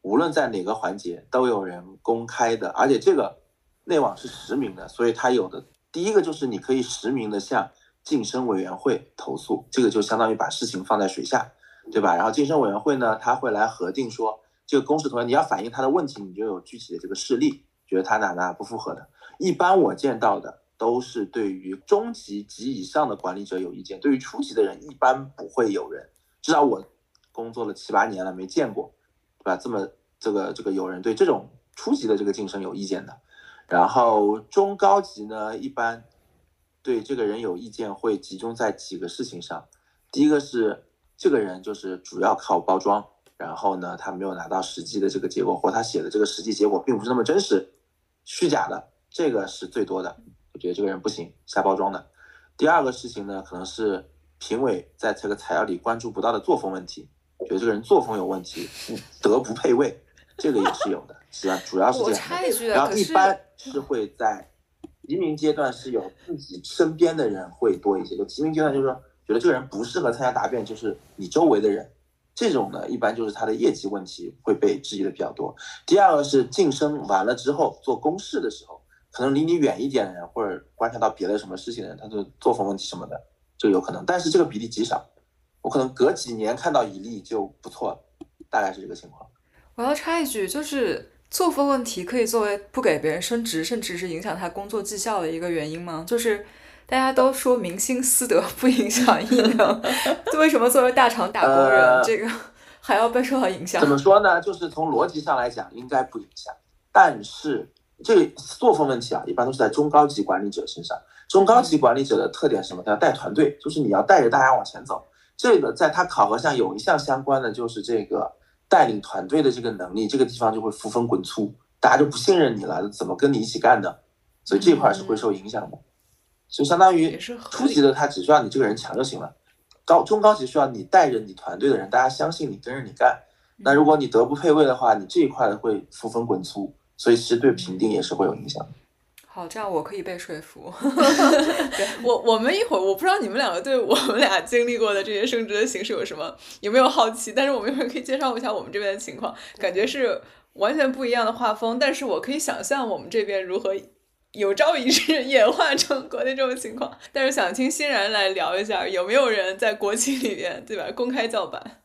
S4: 无论在哪个环节都有人公开的，而且这个。内网是实名的，所以它有的第一个就是你可以实名的向晋升委员会投诉，这个就相当于把事情放在水下，对吧？然后晋升委员会呢，他会来核定说这个公示同学你要反映他的问题，你就有具体的这个事例，觉得他哪哪不符合的。一般我见到的都是对于中级及以上的管理者有意见，对于初级的人一般不会有人。至少我工作了七八年了，没见过，对吧？这么这个这个有人对这种初级的这个晋升有意见的。然后中高级呢，一般对这个人有意见会集中在几个事情上。第一个是这个人就是主要靠包装，然后呢他没有拿到实际的这个结果，或他写的这个实际结果并不是那么真实，虚假的，这个是最多的。我觉得这个人不行，瞎包装的。第二个事情呢，可能是评委在这个材料里关注不到的作风问题，觉得这个人作风有问题，德不配位，这个也是有的。是啊，主要是这样。然后一般是会在提名阶段是有自己身边的人会多一些。就提名阶段就是说，觉得这个人不适合参加答辩，就是你周围的人。这种呢，一般就是他的业绩问题会被质疑的比较多。第二个是晋升完了之后做公示的时候，可能离你远一点的人，或者观察到别的什么事情的人，他的作风问题什么的就有可能。但是这个比例极少，我可能隔几年看到一例就不错了，大概是这个情况。
S1: 我要插一句，就是。作风问题可以作为不给别人升职，甚至是影响他工作绩效的一个原因吗？就是大家都说明星私德不影响艺能，为什么作为大厂打工人，这个还要被受到影响？
S4: 怎么说呢？就是从逻辑上来讲，应该不影响。但是这个作风问题啊，一般都是在中高级管理者身上。中高级管理者的特点是什么？他要带团队，就是你要带着大家往前走。这个在他考核上有一项相关的，就是这个。带领团队的这个能力，这个地方就会扶风滚粗，大家就不信任你了，怎么跟你一起干的？所以这块是会受影响的。所以相当于初级的他只需要你这个人强就行了，高中高级需要你带着你团队的人，大家相信你，跟着你干。那如果你德不配位的话，你这一块会扶风滚粗，所以其实对评定也是会有影响。
S1: 好，这样我可以被说服。
S2: 对我，我们一会儿，我不知道你们两个对我们俩经历过的这些升职的形式有什么有没有好奇，但是我们一会儿可以介绍一下我们这边的情况，感觉是完全不一样的画风，但是我可以想象我们这边如何有朝一日 演化成国内这种情况。但是想听欣然来聊一下，有没有人在国企里边，对吧？公开叫板？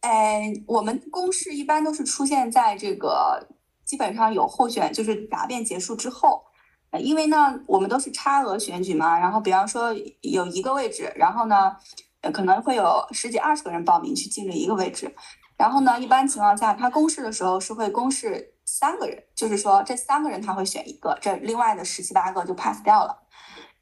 S3: 哎，我们公示一般都是出现在这个基本上有候选，就是答辩结束之后。因为呢，我们都是差额选举嘛，然后比方说有一个位置，然后呢，可能会有十几二十个人报名去竞争一个位置，然后呢，一般情况下，他公示的时候是会公示三个人，就是说这三个人他会选一个，这另外的十七八个就 pass 掉了。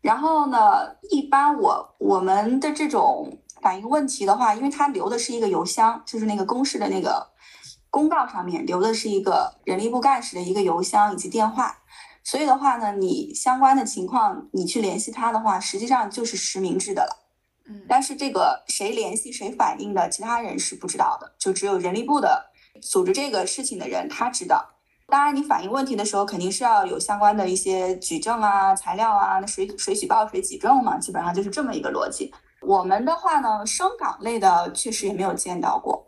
S3: 然后呢，一般我我们的这种反映问题的话，因为他留的是一个邮箱，就是那个公示的那个公告上面留的是一个人力部干事的一个邮箱以及电话。所以的话呢，你相关的情况，你去联系他的话，实际上就是实名制的了。
S2: 嗯，
S3: 但是这个谁联系谁反映的，其他人是不知道的，就只有人力部的组织这个事情的人他知道。当然，你反映问题的时候，肯定是要有相关的一些举证啊、材料啊，那谁谁举报谁举证嘛，基本上就是这么一个逻辑。我们的话呢，升岗类的确实也没有见到过，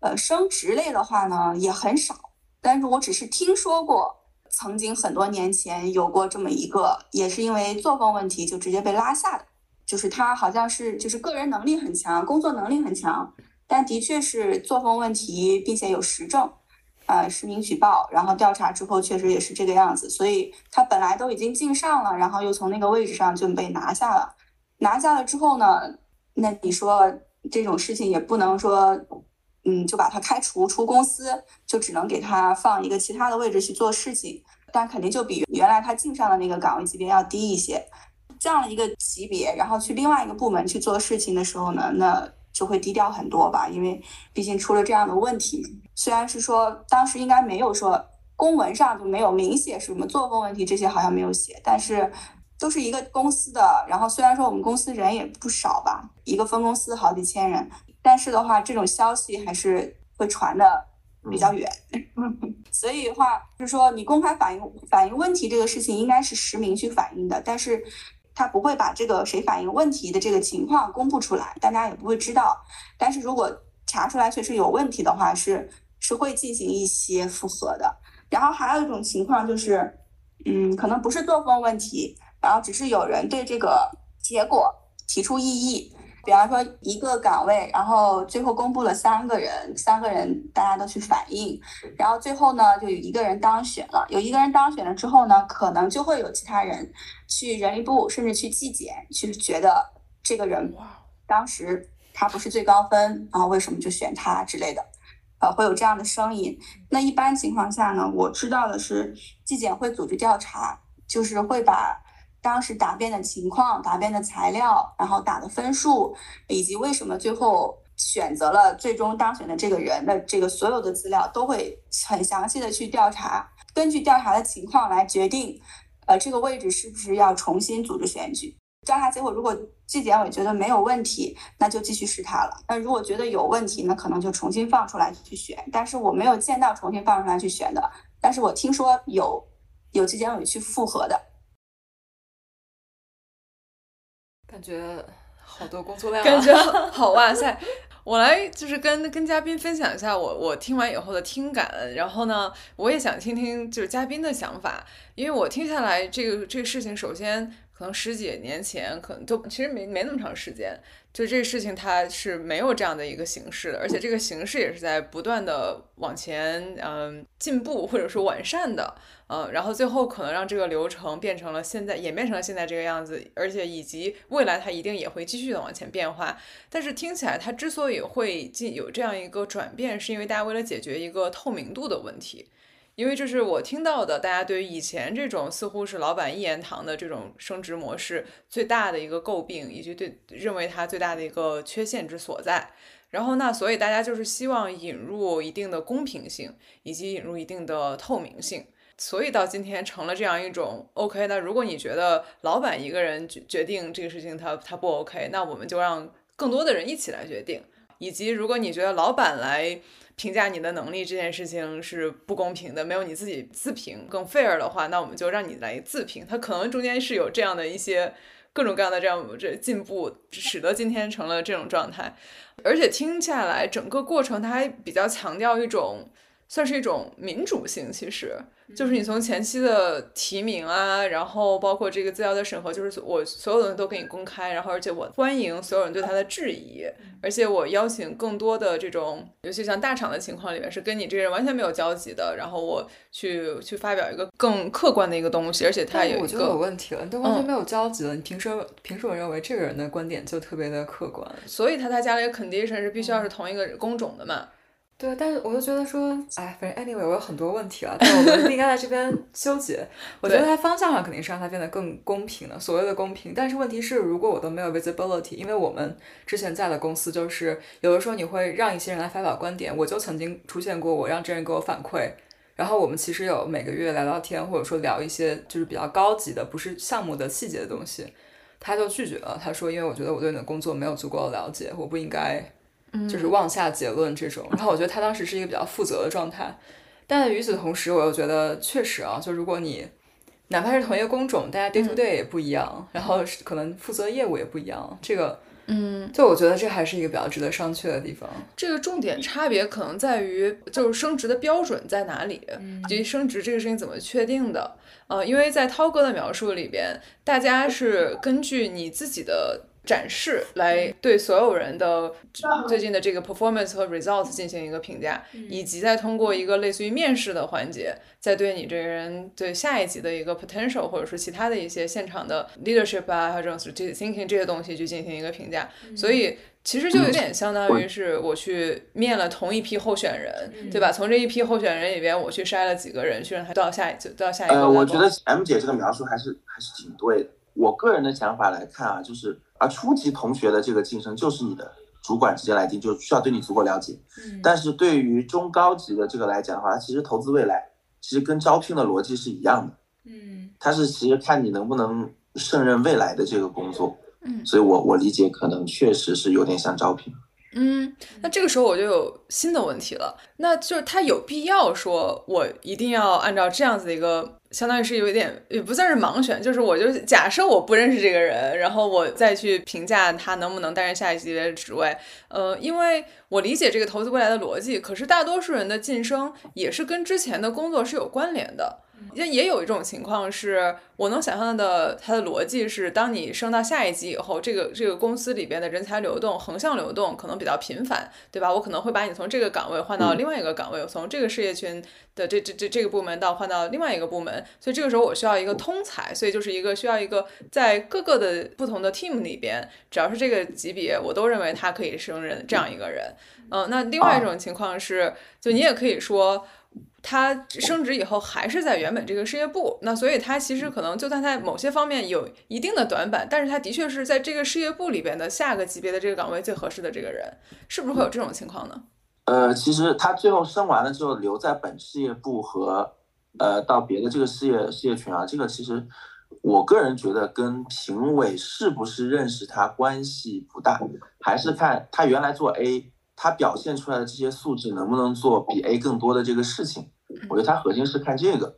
S3: 呃，升职类的话呢也很少，但是我只是听说过。曾经很多年前有过这么一个，也是因为作风问题就直接被拉下的，就是他好像是就是个人能力很强，工作能力很强，但的确是作风问题，并且有实证，呃，实名举报，然后调查之后确实也是这个样子，所以他本来都已经进上了，然后又从那个位置上就被拿下了，拿下了之后呢，那你说这种事情也不能说。嗯，就把他开除出公司，就只能给他放一个其他的位置去做事情，但肯定就比原来他进上的那个岗位级别要低一些，降了一个级别，然后去另外一个部门去做事情的时候呢，那就会低调很多吧，因为毕竟出了这样的问题。虽然是说当时应该没有说公文上就没有明写什么作风问题，这些好像没有写，但是都是一个公司的，然后虽然说我们公司人也不少吧，一个分公司好几千人。但是的话，这种消息还是会传的比较远，所以的话就是说，你公开反映反映问题这个事情应该是实名去反映的，但是他不会把这个谁反映问题的这个情况公布出来，大家也不会知道。但是如果查出来确实有问题的话，是是会进行一些复核的。然后还有一种情况就是，嗯，可能不是作风问题，然后只是有人对这个结果提出异议。比方说一个岗位，然后最后公布了三个人，三个人大家都去反映，然后最后呢就有一个人当选了。有一个人当选了之后呢，可能就会有其他人去人力部，甚至去纪检，去觉得这个人当时他不是最高分，然后为什么就选他之类的，呃，会有这样的声音。那一般情况下呢，我知道的是纪检会组织调查，就是会把。当时答辩的情况、答辩的材料，然后打的分数，以及为什么最后选择了最终当选的这个人的这个所有的资料，都会很详细的去调查，根据调查的情况来决定，呃，这个位置是不是要重新组织选举。调查结果如果纪检委觉得没有问题，那就继续试他了。那如果觉得有问题，那可能就重新放出来去选。但是我没有见到重新放出来去选的，但是我听说有有纪检委去复核的。
S1: 感觉好多工作量，
S2: 感觉好哇塞！我来就是跟跟嘉宾分享一下我我听完以后的听感，然后呢，我也想听听就是嘉宾的想法，因为我听下来这个这个事情，首先可能十几年前可能都其实没没那么长时间。就这个事情，它是没有这样的一个形式的，而且这个形式也是在不断的往前，嗯，进步或者说完善的，嗯，然后最后可能让这个流程变成了现在演变成了现在这个样子，而且以及未来它一定也会继续的往前变化。但是听起来，它之所以会进有这样一个转变，是因为大家为了解决一个透明度的问题。因为这是我听到的，大家对于以前这种似乎是老板一言堂的这种升职模式最大的一个诟病，以及对认为它最大的一个缺陷之所在。然后那所以大家就是希望引入一定的公平性，以及引入一定的透明性。所以到今天成了这样一种 OK。那如果你觉得老板一个人决决定这个事情他他不 OK，那我们就让更多的人一起来决定。以及如果你觉得老板来评价你的能力这件事情是不公平的，没有你自己自评更 fair 的话，那我们就让你来自评。他可能中间是有这样的一些各种各样的这样这进步，使得今天成了这种状态。而且听下来，整个过程他还比较强调一种，算是一种民主性，其实。就是你从前期的提名啊，然后包括这个资料的审核，就是我所有东西都给你公开，然后而且我欢迎所有人对他的质疑，而且我邀请更多的这种，尤其像大厂的情况里面是跟你这个人完全没有交集的，然后我去去发表一个更客观的一个东西，而且他有一个
S1: 我觉得有问题了，你都完全没有交集了，你凭什么凭什么认为这个人的观点就特别的客观？
S2: 所以他才加了一个 condition 是必须要是同一个工种的嘛。
S1: 对，但是我就觉得说，哎，反正 anyway 我有很多问题了，但我们不应该在这边纠结。我觉得它方向上肯定是让它变得更公平的，所谓的公平。但是问题是，如果我都没有 visibility，因为我们之前在的公司就是有的时候你会让一些人来发表观点，我就曾经出现过，我让这人给我反馈，然后我们其实有每个月聊聊天，或者说聊一些就是比较高级的，不是项目的细节的东西，他就拒绝了。他说，因为我觉得我对你的工作没有足够的了解，我不应该。就是妄下结论这种，然后我觉得他当时是一个比较负责的状态，但与此同时，我又觉得确实啊，就如果你哪怕是同一个工种，大家 day to day 也不一样，然后可能负责业务也不一样，这个，
S2: 嗯，
S1: 就我觉得这还是一个比较值得商榷的地方。
S2: 这个重点差别可能在于，就是升职的标准在哪里，以及升职这个事情怎么确定的。呃，因为在涛哥的描述里边，大家是根据你自己的。展示来对所有人的最近的这个 performance 和 results 进行一个评价，以及再通过一个类似于面试的环节，再对你这个人对下一级的一个 potential，或者说其他的一些现场的 leadership 啊，还有这种 strategic thinking 这些东西去进行一个评价。所以其实就有点相当于是我去面了同一批候选人，对吧？从这一批候选人里边，我去筛了几个人，去让他到下一到下一个。
S4: 呃，我觉得 M 姐这个描述还是还是挺对的。我个人的想法来看啊，就是。啊初级同学的这个晋升就是你的主管直接来定，就需要对你足够了解。嗯，但是对于中高级的这个来讲的话，其实投资未来其实跟招聘的逻辑是一样的。嗯，它是其实看你能不能胜任未来的这个工作。嗯，所以我我理解可能确实是有点像招聘。
S2: 嗯，那这个时候我就有新的问题了，那就是他有必要说我一定要按照这样子的一个。相当于是有一点，也不算是盲选，就是我就假设我不认识这个人，然后我再去评价他能不能担任下一级别的职位。呃，因为我理解这个投资未来的逻辑，可是大多数人的晋升也是跟之前的工作是有关联的。也也有一种情况是，我能想象的，它的逻辑是，当你升到下一级以后，这个这个公司里边的人才流动，横向流动可能比较频繁，对吧？我可能会把你从这个岗位换到另外一个岗位，从这个事业群的这这这这个部门到换到另外一个部门，所以这个时候我需要一个通才，所以就是一个需要一个在各个的不同的 team 里边，只要是这个级别，我都认为他可以胜任这样一个人。嗯，那另外一种情况是，就你也可以说。他升职以后还是在原本这个事业部，那所以他其实可能就算在某些方面有一定的短板，但是他的确是在这个事业部里边的下个级别的这个岗位最合适的这个人，是不是会有这种情况呢？
S4: 呃，其实他最后升完了之后留在本事业部和呃到别的这个事业事业群啊，这个其实我个人觉得跟评委是不是认识他关系不大，还是看他原来做 A。他表现出来的这些素质能不能做比 A 更多的这个事情？我觉得他核心是看这个，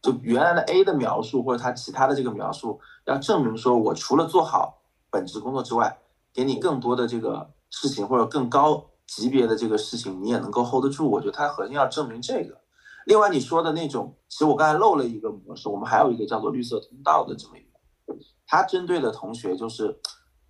S4: 就原来的 A 的描述或者他其他的这个描述，要证明说我除了做好本职工作之外，给你更多的这个事情或者更高级别的这个事情，你也能够 hold 得住。我觉得他核心要证明这个。另外你说的那种，其实我刚才漏了一个模式，我们还有一个叫做绿色通道的这么一个，它针对的同学就是。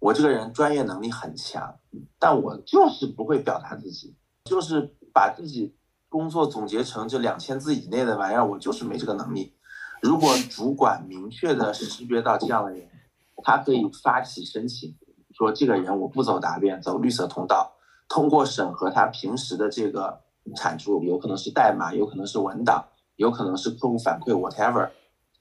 S4: 我这个人专业能力很强，但我就是不会表达自己，就是把自己工作总结成这两千字以内的玩意儿，我就是没这个能力。如果主管明确的识别到这样的人，他可以发起申请，说这个人我不走答辩，走绿色通道，通过审核他平时的这个产出，有可能是代码，有可能是文档，有可能是客户反馈 whatever，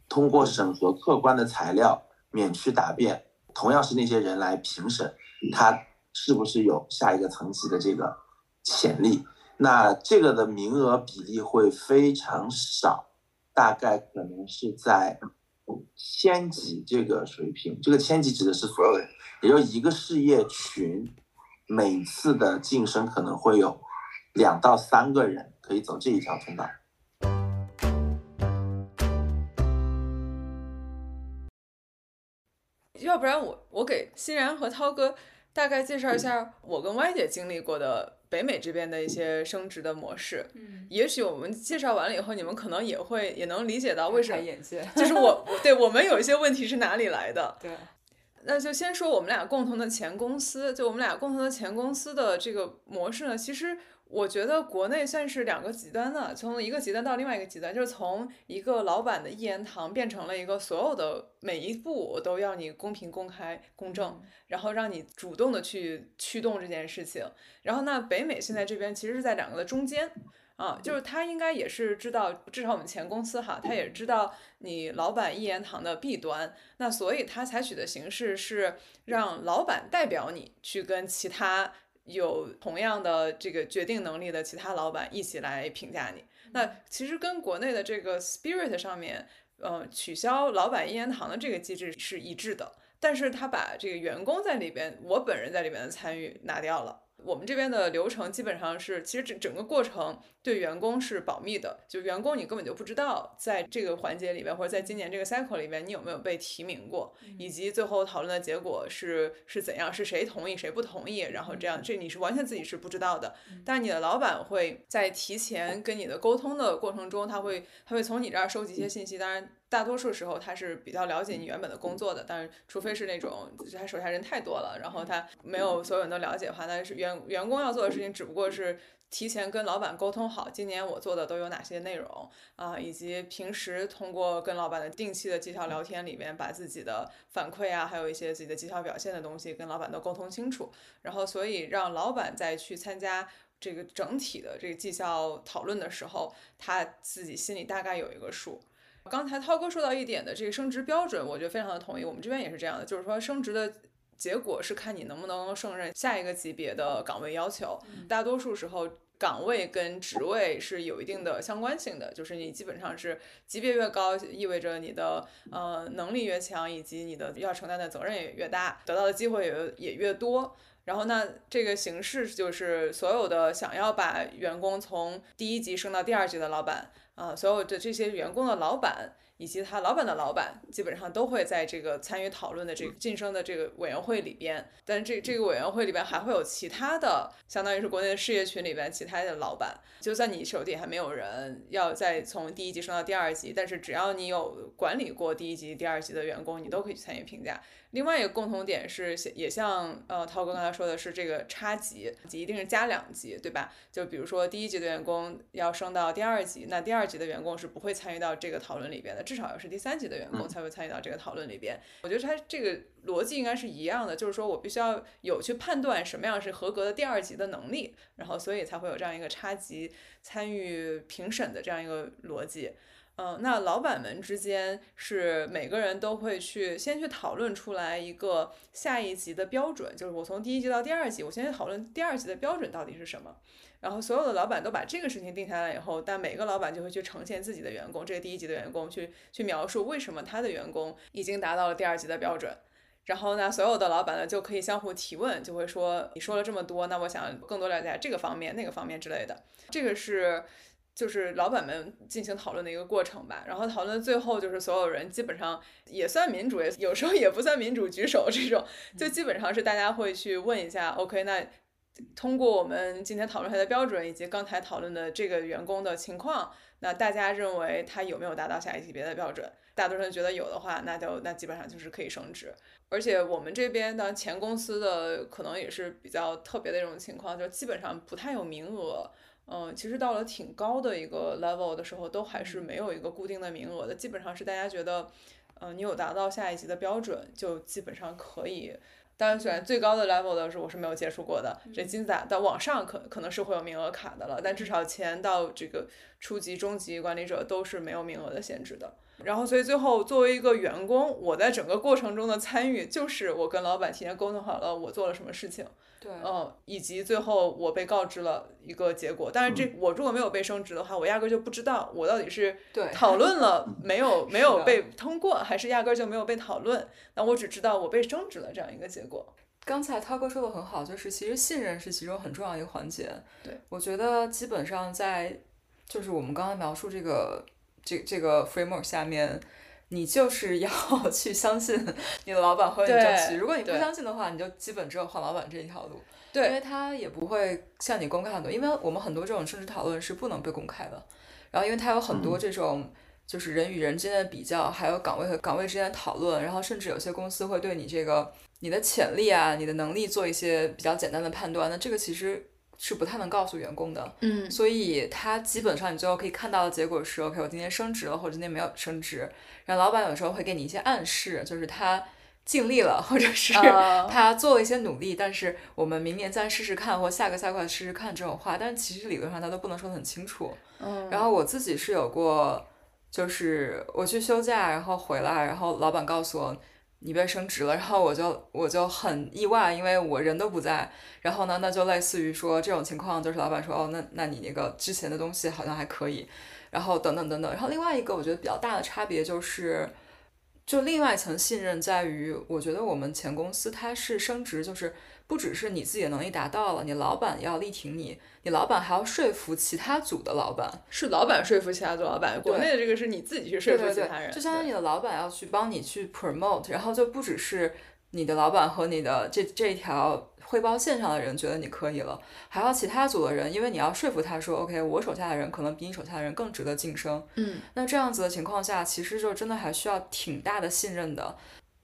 S4: 通过审核客观的材料免去答辩，同样是那些人来评审，他是不是有下一个层级的这个潜力？那这个的名额比例会非常少，大概可能是在千级这个水平。这个千级指的是所有人，也就一个事业群，每次的晋升可能会有两到三个人可以走这一条通道。
S2: 要不然我我给欣然和涛哥大概介绍一下我跟歪姐经历过的北美这边的一些升职的模式。
S1: 嗯，
S2: 也许我们介绍完了以后，你们可能也会也能理解到为什么，
S1: 眼界，
S2: 就是我 对我们有一些问题是哪里来的。
S1: 对，
S2: 那就先说我们俩共同的前公司，就我们俩共同的前公司的这个模式呢，其实我觉得国内算是两个极端的，从一个极端到另外一个极端，就是从一个老板的一言堂变成了一个所有的每一步我都要你公平、公开、公正，然后让你主动的去驱动这件事情。然后那北美现在这边其实是在两个的中间。啊，就是他应该也是知道，至少我们前公司哈，他也知道你老板一言堂的弊端，那所以他采取的形式是让老板代表你去跟其他有同样的这个决定能力的其他老板一起来评价你。那其实跟国内的这个 spirit 上面，呃，取消老板一言堂的这个机制是一致的，但是他把这个员工在里边，我本人在里边的参与拿掉了。我们这边的流程基本上是，其实整整个过程对员工是保密的，就员工你根本就不知道在这个环节里边，或者在今年这个 cycle 里边，你有没有被提名过，以及最后讨论的结果是是怎样，是谁同意谁不同意，然后这样这你是完全自己是不知道的。但你的老板会在提前跟你的沟通的过程中，他会他会从你这儿收集一些信息，当然。大多数时候他是比较了解你原本的工作的，但是除非是那种他手下人太多了，然后他没有所有人都了解的话，那是员员工要做的事情只不过是提前跟老板沟通好，今年我做的都有哪些内容啊，以及平时通过跟老板的定期的绩效聊天里面，把自己的反馈啊，还有一些自己的绩效表现的东西跟老板都沟通清楚，然后所以让老板再去参加这个整体的这个绩效讨论的时候，他自己心里大概有一个数。刚才涛哥说到一点的这个升职标准，我觉得非常的同意。我们这边也是这样的，就是说升职的结果是看你能不能胜任下一个级别的岗位要求。大多数时候，岗位跟职位是有一定的相关性的，就是你基本上是级别越高，意味着你的呃能力越强，以及你的要承担的责任也越大，得到的机会也也越多。然后那这个形式就是所有的想要把员工从第一级升到第二级的老板。啊，所有的这些员工的老板以及他老板的老板，基本上都会在这个参与讨论的这个晋升的这个委员会里边。但是这这个委员会里边还会有其他的，相当于是国内的事业群里边其他的老板。就算你手底还没有人要再从第一级升到第二级，但是只要你有管理过第一级、第二级的员工，你都可以去参与评价。另外一个共同点是，也像呃涛哥刚才说的是这个差级，级一定是加两级，对吧？就比如说第一级的员工要升到第二级，那第二级的员工是不会参与到这个讨论里边的，至少要是第三级的员工才会参与到这个讨论里边。我觉得他这个逻辑应该是一样的，就是说我必须要有去判断什么样是合格的第二级的能力，然后所以才会有这样一个差级参与评审的这样一个逻辑。嗯，那老板们之间是每个人都会去先去讨论出来一个下一级的标准，就是我从第一级到第二级，我先去讨论第二级的标准到底是什么。然后所有的老板都把这个事情定下来以后，但每个老板就会去呈现自己的员工，这个第一级的员工去去描述为什么他的员工已经达到了第二级的标准。然后呢，所有的老板呢就可以相互提问，就会说你说了这么多，那我想更多了解这个方面、那个方面之类的。这个是。就是老板们进行讨论的一个过程吧，然后讨论最后就是所有人基本上也算民主，也有时候也不算民主，举手这种，就基本上是大家会去问一下，OK，那通过我们今天讨论下的标准以及刚才讨论的这个员工的情况，那大家认为他有没有达到下一级别的标准？大多数人觉得有的话，那就那基本上就是可以升职。而且我们这边的前公司的可能也是比较特别的一种情况，就基本上不太有名额。嗯，其实到了挺高的一个 level 的时候，都还是没有一个固定的名额的。基本上是大家觉得，嗯，你有达到下一级的标准，就基本上可以当然，选最高的 level 的是我是没有接触过的，这金字塔到往上可可能是会有名额卡的了，但至少前到这个初级、中级管理者都是没有名额的限制的。然后，所以最后作为一个员工，我在整个过程中的参与，就是我跟老板提前沟通好了我做了什么事情，
S1: 对，
S2: 嗯，以及最后我被告知了一个结果。但是这我如果没有被升职的话，我压根就不知道我到底是
S1: 对
S2: 讨论了没有 没有被通过，还是压根儿就没有被讨论。那我只知道我被升职了这样一个结果。
S1: 刚才涛哥说的很好，就是其实信任是其中很重要的一个环节。
S2: 对，
S1: 我觉得基本上在就是我们刚才描述这个这这个 framework 下面，你就是要 去相信你的老板和你争取。
S2: 对
S1: 如果你不相信的话，你就基本只有换老板这一条路，
S2: 对因
S1: 为他也不会向你公开很多，因为我们很多这种政治讨论是不能被公开的。然后，因为它有很多这种。就是人与人之间的比较，还有岗位和岗位之间的讨论，然后甚至有些公司会对你这个你的潜力啊、你的能力做一些比较简单的判断，那这个其实是不太能告诉员工的。
S2: 嗯
S1: 所以他基本上你最后可以看到的结果是，OK，我今天升职了，或者今天没有升职。然后老板有时候会给你一些暗示，就是他尽力了，或者是
S2: 啊
S1: 他做了一些努力，但是我们明年再试试看，或下个赛季试试看这种话，但是其实理论上他都不能说得很清楚。
S2: 嗯，
S1: 然后我自己是有过，就是我去休假，然后回来，然后老板告诉我你被升职了，然后我就我就很意外，因为我人都不在。然后呢，那就类似于说这种情况，就是老板说哦，那那你那个之前的东西好像还可以，然后等等等等。然后另外一个我觉得比较大的差别就是。就另外一层信任在于，我觉得我们前公司它是升职，就是不只是你自己的能力达到了，你老板要力挺你，你老板还要说服其他组的老板，
S2: 是老板说服其他组老板，国内的这个是你自己去说服其他人，
S1: 就相当于你的老板要去帮你去 promote，然后就不只是你的老板和你的这这一条汇报线上的人觉得你可以了，还要其他组的人，因为你要说服他说，OK，我手下的人可能比你手下的人更值得晋升。
S2: 嗯，
S1: 那这样子的情况下，其实就真的还需要挺大的信任的，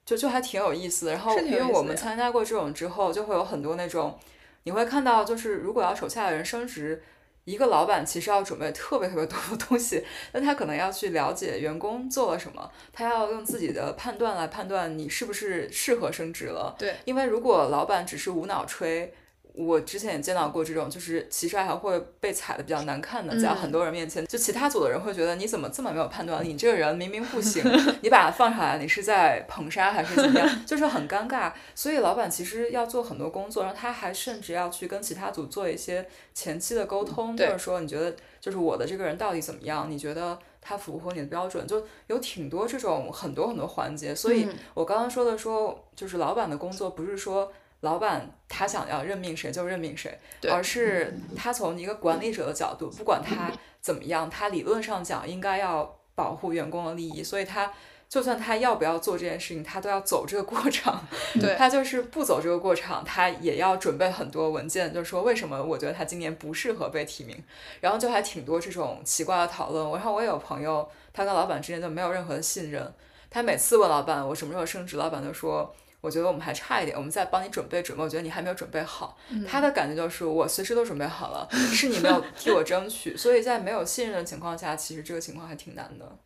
S1: 就就还挺有意思的。然后因为我们参加过这种之后，就会有很多那种，你会看到就是如果要手下的人升职。一个老板其实要准备特别特别多的东西，那他可能要去了解员工做了什么，他要用自己的判断来判断你是不是适合升职了。
S2: 对，
S1: 因为如果老板只是无脑吹，我之前也见到过这种，就是其实还会被踩的比较难看的，在
S2: 嗯
S1: 很多人面前，就其他组的人会觉得你怎么这么没有判断力？你这个人明明不行，你把他放上来，你是在捧杀还是怎么样？就是很尴尬。所以老板其实要做很多工作，然后他还甚至要去跟其他组做一些前期的沟通，就
S2: 对
S1: 是说你觉得就是我的这个人到底怎么样？你觉得他符合你的标准？就有挺多这种很多很多环节。所以
S2: 嗯
S1: 我刚刚说的说，就是老板的工作不是说。老板他想要任命谁就任命谁，而是他从一个管理者的角度，不管他怎么样，他理论上讲应该要保护员工的利益，所以他就算他要不要做这件事情，他都要走这个过场。
S2: 对
S1: 他就是不走这个过场，他也要准备很多文件，就是说为什么我觉得他今年不适合被提名，然后就还挺多这种奇怪的讨论。然后我也有朋友，他跟老板之间就没有任何的信任，他每次问老板我什么时候升职，老板就说。我觉得我们还差一点，我们再帮你准备准备。我觉得你还没有准备好。他的感觉就是我随时都准备好了，是你没有 替我争取。所以在没有信任的情况下，其实这个情况还挺难的。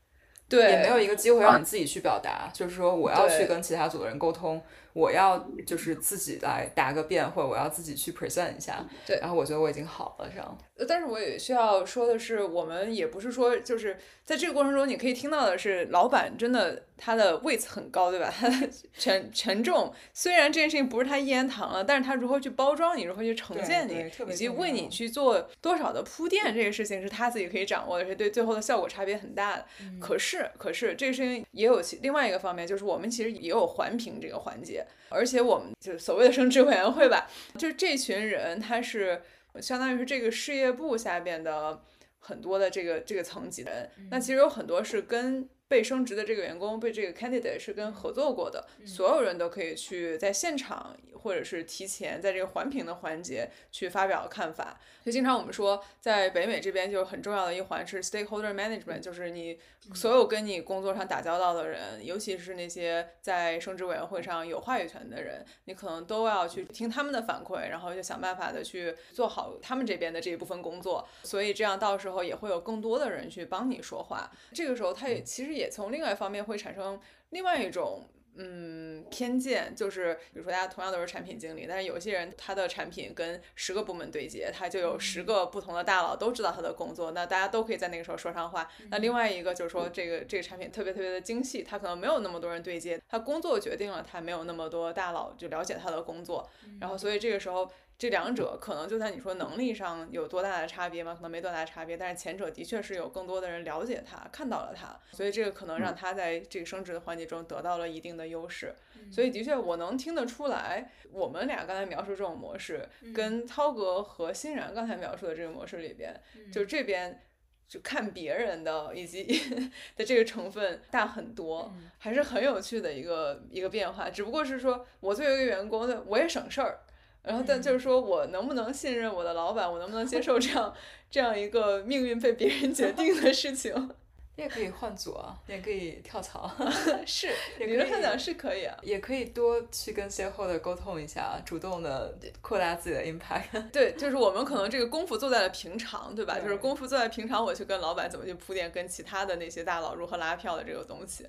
S2: 对，
S1: 也没有一个机会让你自己去表达，就是说我要去跟其他组的人沟通，我要就是自己来答个辩，或者我要自己去 present 一下。
S2: 对
S1: 然后我觉得我已经好了，这样。
S2: 呃但是我也需要说的是，我们也不是说就是在这个过程中，你可以听到的是，老板真的他的位子很高，对吧？他 的权权重，虽然这件事情不是他一言堂了，但是他如何去包装你，如何去呈现你以及为你去做多少的铺垫，这个事情是他自己可以掌握的，是对最后的效果差别很大的。
S1: 嗯
S2: 可是，可是这个事情也有其另外一个方面，就是我们其实也有环评这个环节，而且我们就是所谓的升职委员会吧，就是这群人他是相当于是这个事业部下边的很多的这个这个层级的人，那其实有很多是跟。被升职的这个员工被这个 candidate 是跟合作过的，所有人都可以去在现场或者是提前在这个环评的环节去发表看法。就经常我们说，在北美这边就很重要的一环是 stakeholder management，就是你所有跟你工作上打交道的人，尤其是那些在升职委员会上有话语权的人，你可能都要去听他们的反馈，然后就想办法的去做好他们这边的这一部分工作。所以这样到时候也会有更多的人去帮你说话。这个时候，他也其实也从另外一方面会产生另外一种嗯，偏见就是，比如说大家同样都是产品经理，但是有些人他的产品跟十个部门对接，他就有十个不同的大佬都知道他的工作，那大家都可以在那个时候说上话。那另外一个就是说，这个这个产品特别特别的精细，他可能没有那么多人对接，他工作决定了他没有那么多大佬就了解他的工作，然后所以这个时候。这两者可能就在你说能力上有多大的差别吗？可能没多大差别，但是前者的确是有更多的人了解他，看到了他，所以这个可能让他在这个升职的环节中得到了一定的优势。所以的确，我能听得出来，我们俩刚才描述这种模式，跟涛哥和欣然刚才描述的这个模式里边，就这边。就看别人的以及 的这个成分大很多，还是很有趣的一个一个变化。只不过是说我作为一个员工，我也省事儿。然后，但就是说我能不能信任我的老板，我能不能接受这样这样一个命运被别人决定的事情？
S1: 你也可以换组啊，你也可以跳槽，
S2: 是，理论上讲是可以啊，
S1: 也可以多去跟 stakeholder 沟通一下，主动的扩大自己的 impact。
S2: 对，就是我们可能这个功夫做在了平常，对吧？就是功夫做在平常，我去跟老板怎么去铺垫，跟其他的那些大佬如何拉票的这个东西。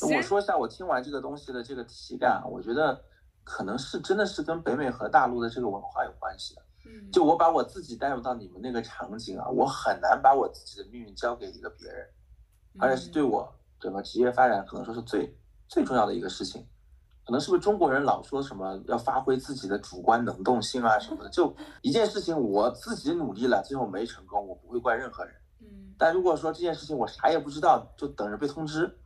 S4: 我说一下我听完这个东西的这个体感，我觉得。可能是真的是跟北美和大陆的这个文化有关系的。
S1: 嗯，
S4: 就我把我自己带入到你们那个场景啊，我很难把我自己的命运交给一个别人，而且是对我整个职业发展可能说是最最重要的一个事情。可能是不是中国人老说什么要发挥自己的主观能动性啊什么的？就 一件事情我自己努力了，最后没成功，我不会怪任何人。
S1: 嗯，
S4: 但如果说这件事情我啥也不知道，就等着被通知。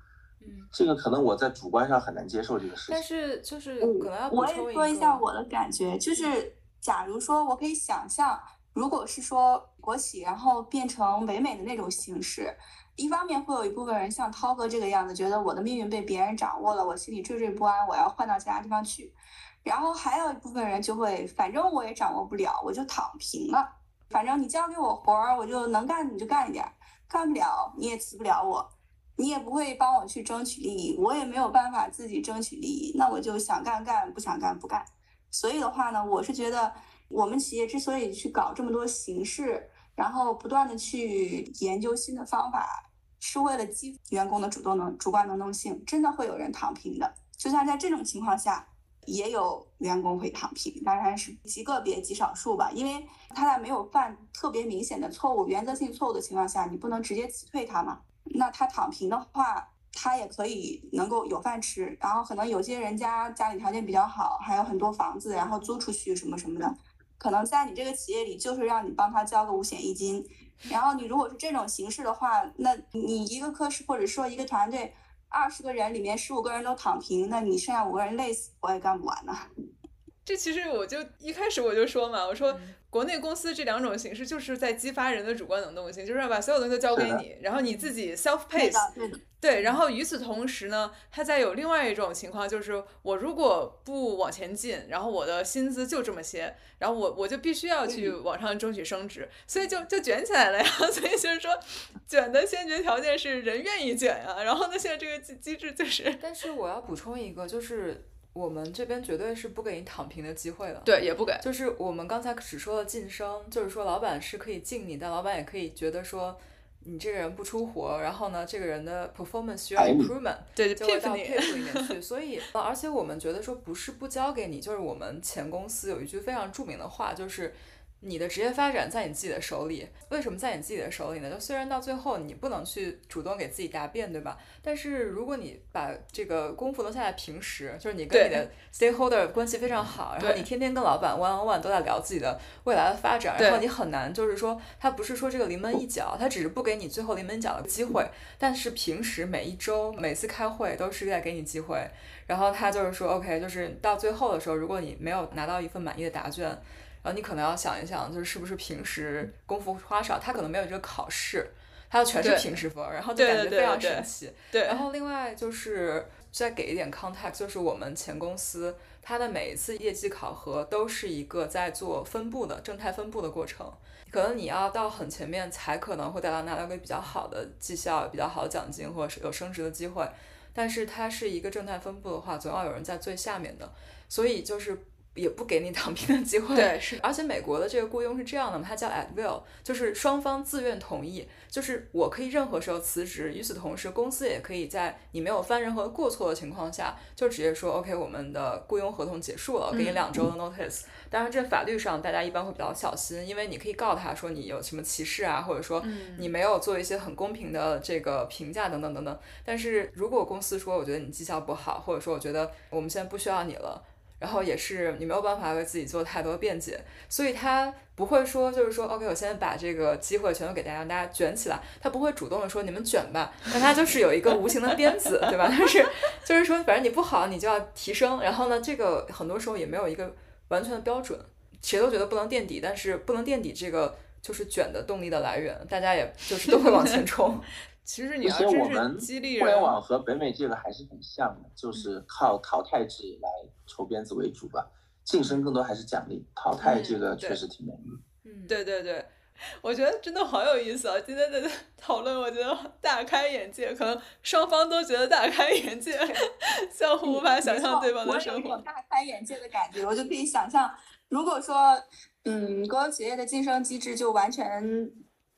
S1: 嗯，
S4: 这个可能我在主观上很难接受这个事情。
S1: 但是就是可能要
S3: 我也说一下我的感觉，就是假如说我可以想象，如果是说国企，然后变成唯美的那种形式，一方面会有一部分人像涛哥这个样子，觉得我的命运被别人掌握了，我心里惴惴不安，我要换到其他地方去。然后还有一部分人就会，反正我也掌握不了，我就躺平了。反正你交给我活儿，我就能干你就干一点，干不了你也辞不了我。你也不会帮我去争取利益，我也没有办法自己争取利益，那我就想干干，不想干不干。所以的话呢，我是觉得我们企业之所以去搞这么多形式，然后不断的去研究新的方法，是为了激员工的主动能、主观能动性。真的会有人躺平的，就像在这种情况下，也有员工会躺平，当然是极个别、极少数吧。因为他在没有犯特别明显的错误、原则性错误的情况下，你不能直接辞退他嘛。那他躺平的话，他也可以能够有饭吃。然后可能有些人家家里条件比较好，还有很多房子，然后租出去什么什么的，可能在你这个企业里就是让你帮他交个五险一金。然后你如果是这种形式的话，那你一个科室或者说一个团队二十个人里面十五个人都躺平，那你剩下五个人累死我也干不完呢。
S2: 这其实我就一开始我就说嘛，我说国内公司这两种形式就是在激发人的主观能动性，就是要把所有东西都交给你，然后你自己 self pace。对，然后与此同时呢，它再有另外一种情况，就是我如果不往前进，然后我的薪资就这么些，然后我我就必须要去往上争取升职，所以就就卷起来了呀。所以就是说，卷的先决条件是人愿意卷呀。然后呢，现在这个机机制就是……
S1: 但是我要补充一个，就是我们这边绝对是不给你躺平的机会的。
S2: 对，也不给。
S1: 就是我们刚才只说了晋升，就是说老板是可以敬你，但老板也可以觉得说。你这个人不出活，然后呢，这个人的 performance 需要 improvement，
S2: 对，
S1: 就会到佩服里面去。所以，而且我们觉得说不是不交给你，就是我们前公司有一句非常著名的话，就是。你的职业发展在你自己的手里，为什么在你自己的手里呢？就虽然到最后你不能去主动给自己答辩，对吧？但是如果你把这个功夫都下在，平时就是你跟你的 stakeholder 关系非常好，然后你天天跟老板 one on one 都在聊自己的未来的发展，然后你很难就是说他不是说这个临门一脚，他只是不给你最后临门一脚的机会，但是平时每一周每次开会都是在给你机会，然后他就是说 OK，就是到最后的时候，如果你没有拿到一份满意的答卷。然后你可能要想一想，就是是不是平时功夫花少，他可能没有这个考试，他全是平时分，然后就感觉非常神奇。
S2: 对，
S1: 然后另外就是再给一点 context，就是我们前公司它的每一次业绩考核都是一个在做分布的正态分布的过程，可能你要到很前面才可能会得到拿到个比较好的绩效、比较好的奖金或者是有升职的机会，但是它是一个正态分布的话，总要有人在最下面的，所以就是。也不给你躺平的机会。
S2: 对，是。
S1: 而且美国的这个雇佣是这样的嘛，它叫 at will，就是双方自愿同意，就是我可以任何时候辞职。与此同时，公司也可以在你没有犯任何过错的情况下，就直接说 OK，我们的雇佣合同结束了，给你两周的 notice。当然，这法律上大家一般会比较小心，因为你可以告他说你有什么歧视啊，或者说你没有做一些很公平的这个评价等等等等。但是如果公司说我觉得你绩效不好，或者说我觉得我们现在不需要你了。然后也是你没有办法为自己做太多辩解，所以他不会说就是说，OK，我现在把这个机会全都给大家，让大家卷起来。他不会主动的说你们卷吧，但他就是有一个无形的鞭子，对吧？但是就是说，反正你不好，你就要提升。然后呢，这个很多时候也没有一个完全的标准，谁都觉得不能垫底，但是不能垫底这个就是卷的动力的来源，大家也就是都会往前冲。
S2: 其实你要
S4: 真是
S2: 激励
S4: 互联网和北美这个还是很像的，就是靠淘汰制来抽鞭子为主吧，晋升更多还是奖励，淘汰这个确实挺难的。
S2: 嗯，对对对，我觉得真的好有意思啊！今天的 讨论我觉得大开眼界，可能双方都觉得大开眼界，相互无法想象对方的生活。
S3: 大开眼界的感觉，我就可以想象，如果说，嗯，国有企业的晋升机制就完全。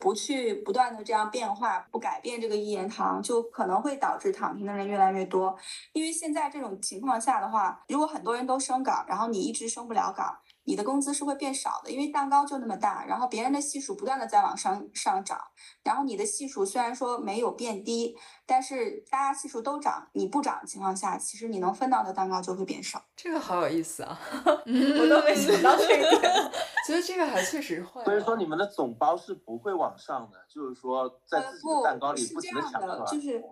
S3: 不去不断的这样变化，不改变这个一言堂，就可能会导致躺平的人越来越多。因为现在这种情况下的话，如果很多人都升岗，然后你一直升不了岗。你的工资是会变少的，因为蛋糕就那么大，然后别人的系数不断的在往上上涨，然后你的系数虽然说没有变低，但是大家系数都涨，你不涨的情况下，其实你能分到的蛋糕就会变少。
S1: 这个好有意思啊，我都没想到这一点。其实这个还确实会。
S4: 所以说你们的总包是不会往上的，就是说在自己的蛋糕里不停的抢，
S3: 就是。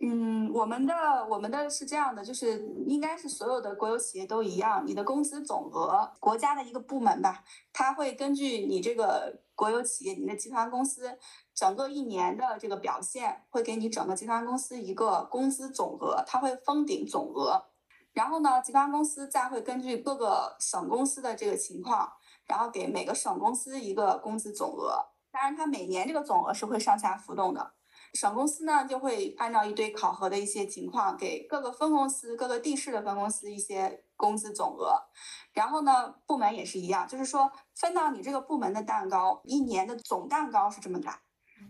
S3: 嗯，我们的我们的是这样的，就是应该是所有的国有企业都一样，你的工资总额，国家的一个部门吧，它会根据你这个国有企业，你的集团公司整个一年的这个表现，会给你整个集团公司一个工资总额，它会封顶总额，然后呢，集团公司再会根据各个省公司的这个情况，然后给每个省公司一个工资总额，当然它每年这个总额是会上下浮动的。省公司呢，就会按照一堆考核的一些情况，给各个分公司、各个地市的分公司一些工资总额。然后呢，部门也是一样，就是说分到你这个部门的蛋糕，一年的总蛋糕是这么大。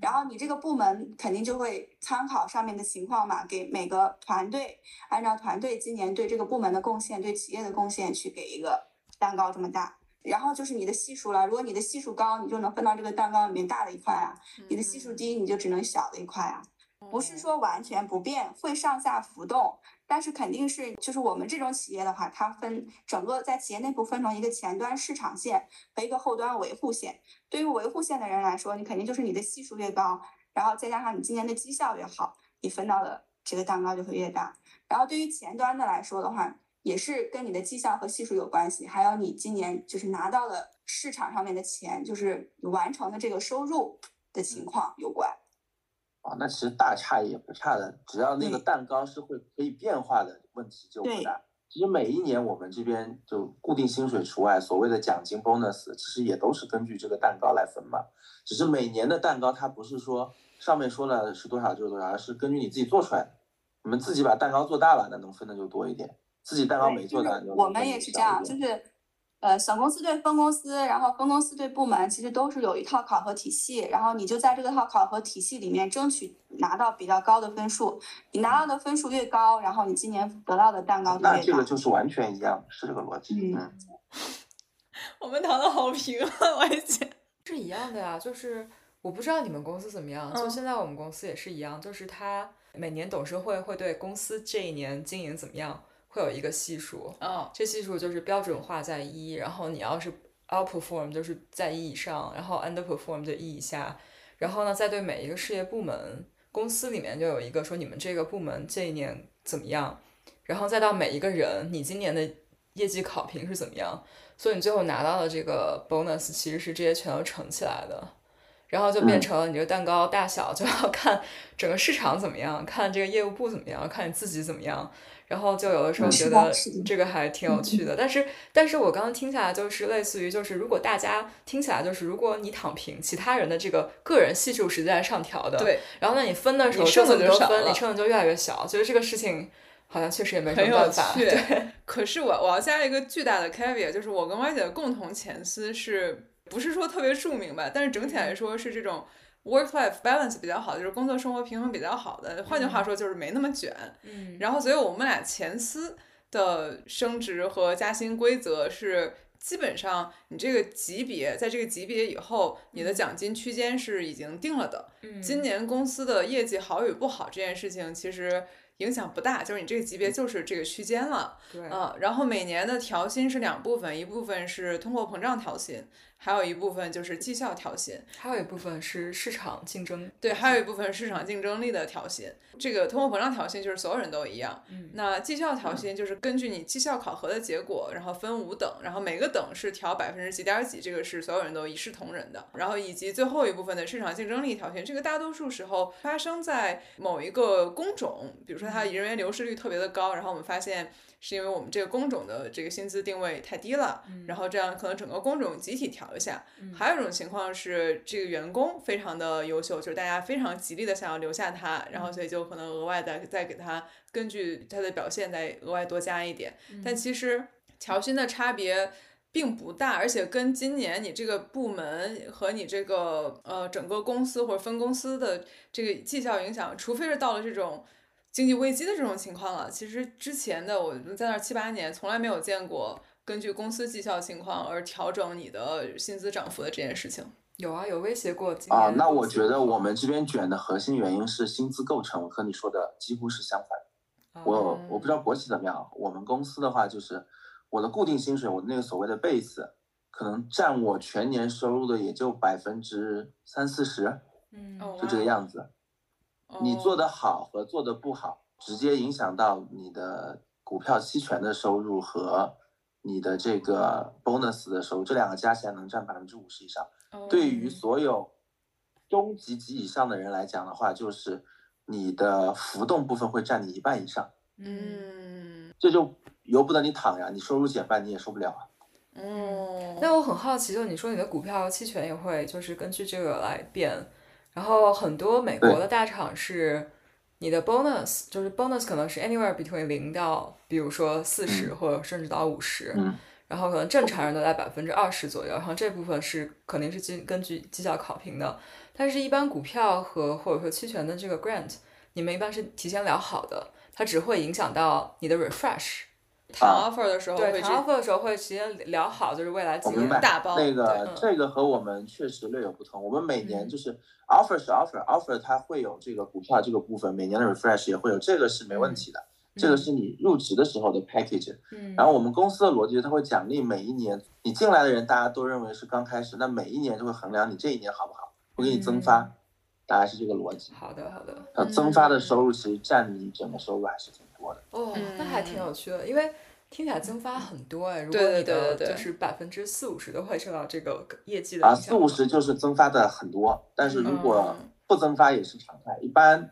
S3: 然后你这个部门肯定就会参考上面的情况嘛，给每个团队按照团队今年对这个部门的贡献、对企业的贡献去给一个蛋糕这么大。然后就是你的系数了，如果你的系数高，你就能分到这个蛋糕里面大的一块啊；你的系数低，你就只能小的一块啊。不是说完全不变，会上下浮动，但是肯定是就是我们这种企业的话，它分整个在企业内部分成一个前端市场线和一个后端维护线。对于维护线的人来说，你肯定就是你的系数越高，然后再加上你今年的绩效越好，你分到的这个蛋糕就会越大。然后对于前端的来说的话，也是跟你的绩效和系数有关系，还有你今年就是拿到了市场上面的钱，就是完成的这个收入的情况有关。
S4: 啊，那其实大差也不差的，只要那个蛋糕是会可以变化的问题就不大。其实每一年我们这边就固定薪水除外，所谓的奖金 bonus，其实也都是根据这个蛋糕来分嘛。只是每年的蛋糕它不是说上面说了是多少就是多少，而是根据你自己做出来的。你们自己把蛋糕做大了，那能分的就多一点。自己蛋糕没做的，
S3: 我们也是这样，就是，呃，小公司对分公司，然后分公司对部门，其实都是有一套考核体系，然后你就在这个套考核体系里面争取拿到比较高的分数，你拿到的分数越高，然后你今年得到的蛋糕就越大。
S4: 那这个就是完全一样，是这个逻辑。嗯，
S2: 我们谈的好平啊，完全
S1: 是一样的呀，就是我不知道你们公司怎么样，就现在我们公司也是一样，就是他每年董事会会对公司这一年经营怎么样。会有一个系数，这系数就是标准化在一，然后你要是 outperform 就是在一以上，然后 underperform 就一以下，然后呢，再对每一个事业部门，公司里面就有一个说你们这个部门这一年怎么样，然后再到每一个人，你今年的业绩考评是怎么样，所以你最后拿到的这个 bonus 其实是这些全都乘起来的，然后就变成了你这个蛋糕大小就要看整个市场怎么样，看这个业务部怎么样，看你自己怎么样。然后就有的时候觉得这个还挺有趣的，但是但是我刚刚听下来就是类似于就是如果大家听起来就是如果你躺平，其他人的这个个人系数是在上调的，
S2: 对，
S1: 然后那你分的时候剩的就分，你剩的就越来越小，觉得这个事情好像确实也没什么办法。
S2: 趣。
S1: 对，
S2: 可是我我要加一个巨大的 caveat，就是我跟歪姐的共同前思是不是说特别著名吧？但是整体来说是这种 work life balance 比较好，就是工作生活平衡比较好的。换句话说，就是没那么卷。
S1: 嗯，
S2: 然后，所以我们俩前司的升职和加薪规则是。基本上，你这个级别在这个级别以后，你的奖金区间是已经定了的。
S1: 嗯
S2: 今年公司的业绩好与不好这件事情，其实影响不大，就是你这个级别就是这个区间了。
S1: 对，
S2: 嗯，然后每年的调薪是两部分，一部分是通货膨胀调薪，还有一部分就是绩效调薪。
S1: 还有一部分是市场竞争。
S2: 对，还有一部分市场竞争力的调薪。这个通货膨胀调薪就是所有人都一样。
S1: 嗯
S2: 那绩效调薪就是根据你绩效考核的结果，然后分五等，然后每个等是调百分之几点几，这个是所有人都一视同仁的。然后以及最后一部分的市场竞争力调薪，这个大多数时候发生在某一个工种，比如说它人员流失率特别的高，然后我们发现是因为我们这个工种的这个薪资定位太低了，然后这样可能整个工种集体调一下。还有一种情况是这个员工非常的优秀，就是大家非常极力的想要留下他，然后所以就可能额外的再给他根据他的表现再额外多加一点。但其实调薪的差别。并不大，而且跟今年你这个部门和你这个呃整个公司或者分公司的这个绩效影响，除非是到了这种经济危机的这种情况了。其实之前的我们在那儿七八年，从来没有见过根据公司绩效情况而调整你的薪资涨幅的这件事情。
S1: 有啊，有威胁过
S4: 啊，那我觉得我们这边卷的核心原因是薪资构成和你说的几乎是相反。我
S1: 哦
S4: 我不知道国企怎么样，我们公司的话就是我的固定薪水，我的那个所谓的 base，可能占我全年收入的也就百分之三四十，
S1: 嗯
S2: 哦
S4: 就这个样子。你做
S2: 的
S4: 的好和做的不好，直接影响到你的股票期权的收入和你的这个 bonus 的时候，这两个加起来能占百分之五十以上。
S2: 哦
S4: 对于所有中级及以上的人来讲的话，就是你的浮动部分会占你一半以上，
S2: 嗯
S4: 这就由不得你躺呀，你收入减半你也受不了啊。
S2: 嗯，
S1: 那我很好奇，就你说你的股票期权也会就是根据这个来变，然后很多美国的大厂是你的 bonus，就是 bonus 可能是 anywhere between 零到比如说四十、
S4: 嗯
S1: 或者甚至到五十、
S4: 嗯
S1: 然后可能正常人都在百分之二十左右，然后这部分是肯定是基根据绩效考评的，但是一般股票和或者说期权的这个 grant，你们一般是提前聊好的，它只会影响到你的 refresh。
S2: 谈
S4: 啊
S2: offer 的时候
S1: 对，谈 offer 的时候会提前聊好，就是未来几年
S2: 大包
S4: 那个这个和我们确实略有不同。我们每年
S1: 嗯
S4: 就是 offer 是 offer，offer 它会有这个股票这个部分，每年的 refresh 也会有，这个是没问题的。这个是你入职的时候的 package。
S1: 嗯，
S4: 然后我们公司的逻辑，它会奖励每一年你进来的人，大家都认为是刚开始，那每一年就会衡量你这一年好不好，会给你增发，
S1: 嗯
S4: 大概是这个逻辑。
S1: 好的好的。
S4: 呃，增发的收入其实占你整个收入还是挺多的。
S1: 哦，
S2: 嗯
S1: 那还挺有趣的，因为听起来增发很多哎。如果
S2: 对对
S1: 你的
S2: 对对对
S1: 就是百分之四五十都会受到这个业绩的
S4: 啊，
S1: 影响。
S4: 四五十就是增发的很多，但是如果
S2: 嗯
S4: 不增发也是常态，一般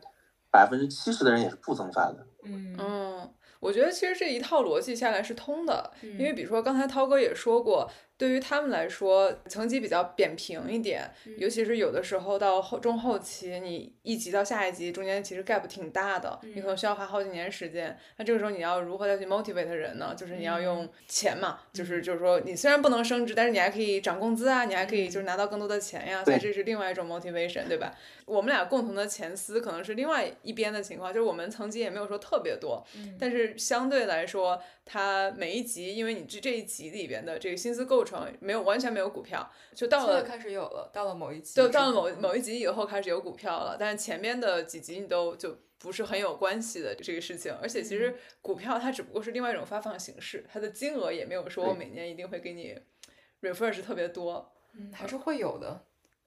S4: 百分之七十的人也是不增发的。
S1: 嗯
S2: 嗯，我觉得其实这一套逻辑下来是通的，因为
S1: 嗯
S2: 比如说刚才涛哥也说过，对于他们来说，层级比较扁平一点，
S1: 嗯
S2: 尤其是有的时候到后中后期，你一级到下一级中间其实 gap 挺大的，你可能需要花好几年时间。那这个时候你要如何再去 motivate 人呢？就是你要用钱嘛，就是就是说你虽然不能升职，但是你还可以涨工资啊，你还可以就是拿到更多的钱呀，所以这是另外一种 motivation，对吧？我们俩共同的前思可能是另外一边的情况，就是我们层级也没有说特别多，但是相对来说，它每一集，因为你这这一集里边的这个薪资构成没有完全没有股票，就到了
S1: 开始有了，到了某一期之
S2: 就到了某某一集以后开始有股票了，但是前面的几集你都就不是很有关系的这个事情，而且其实股票它只不过是另外一种发放形式，它的金额也没有说我每年一定会给你 refresh 特别多。
S1: 嗯还是会有的。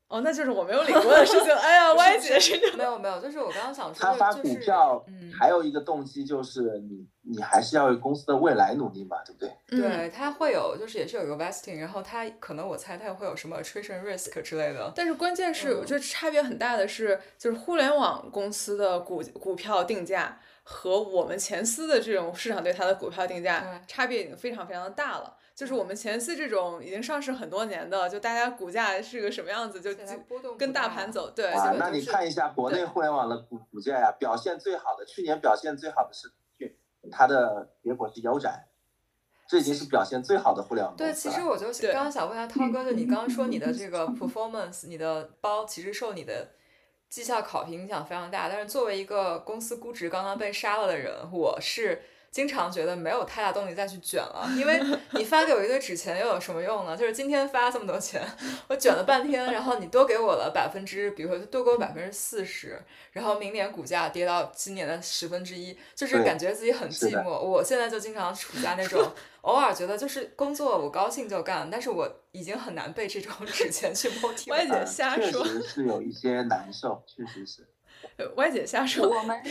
S2: 哦，那就是我没有领过的事情。哎呀，歪姐是这
S1: 没有没有，就是我刚刚想说的，
S4: 他发
S1: 就是
S4: 股票
S1: 嗯，
S4: 还有一个动机就是你你还是要为公司的未来努力嘛，对不对？
S2: 嗯
S1: 对，他会有，就是也是有一个 vesting，然后他可能我猜它会有什么 attrition risk 之类的。
S2: 但是关键是，
S1: 嗯
S2: 我觉得差别很大的是，就是互联网公司的股股票定价和我们前司的这种市场对它的股票定价差别已经非常非常的大了。就是我们前期这种已经上市很多年的，就大家股价是个什么样子，就
S1: 波动
S2: 跟大
S1: 大
S2: 盘走。对，
S4: 那你看一下国内互联网的股股价呀，表现最好的，去年表现最好的是它的结果是腰斩，这已经是表现最好的互联网
S1: 对，
S4: 公司了。
S1: 其实我就刚刚想问一下 涛哥，就你刚刚说你的这个 performance，你的包其实受你的绩效考评影响非常大，但是作为一个公司估值刚刚被杀了的人，我是。经常觉得没有太大动力再去卷了，因为你发给我一堆纸钱又有什么用呢？就是今天发这么多钱，我卷了半天，然后你多给我了百分之，比如说多给我百分之四十，然后明年股价跌到今年的十分之一，就是感觉自己很寂寞。我现在就经常处在那种 偶尔觉得就是工作我高兴就干，但是我已经很难被这种纸钱去 motivate
S2: 歪姐
S4: 呃确
S2: 瞎说
S4: 实是有一些难受，确实是。
S2: 呃歪姐瞎说，
S3: 我们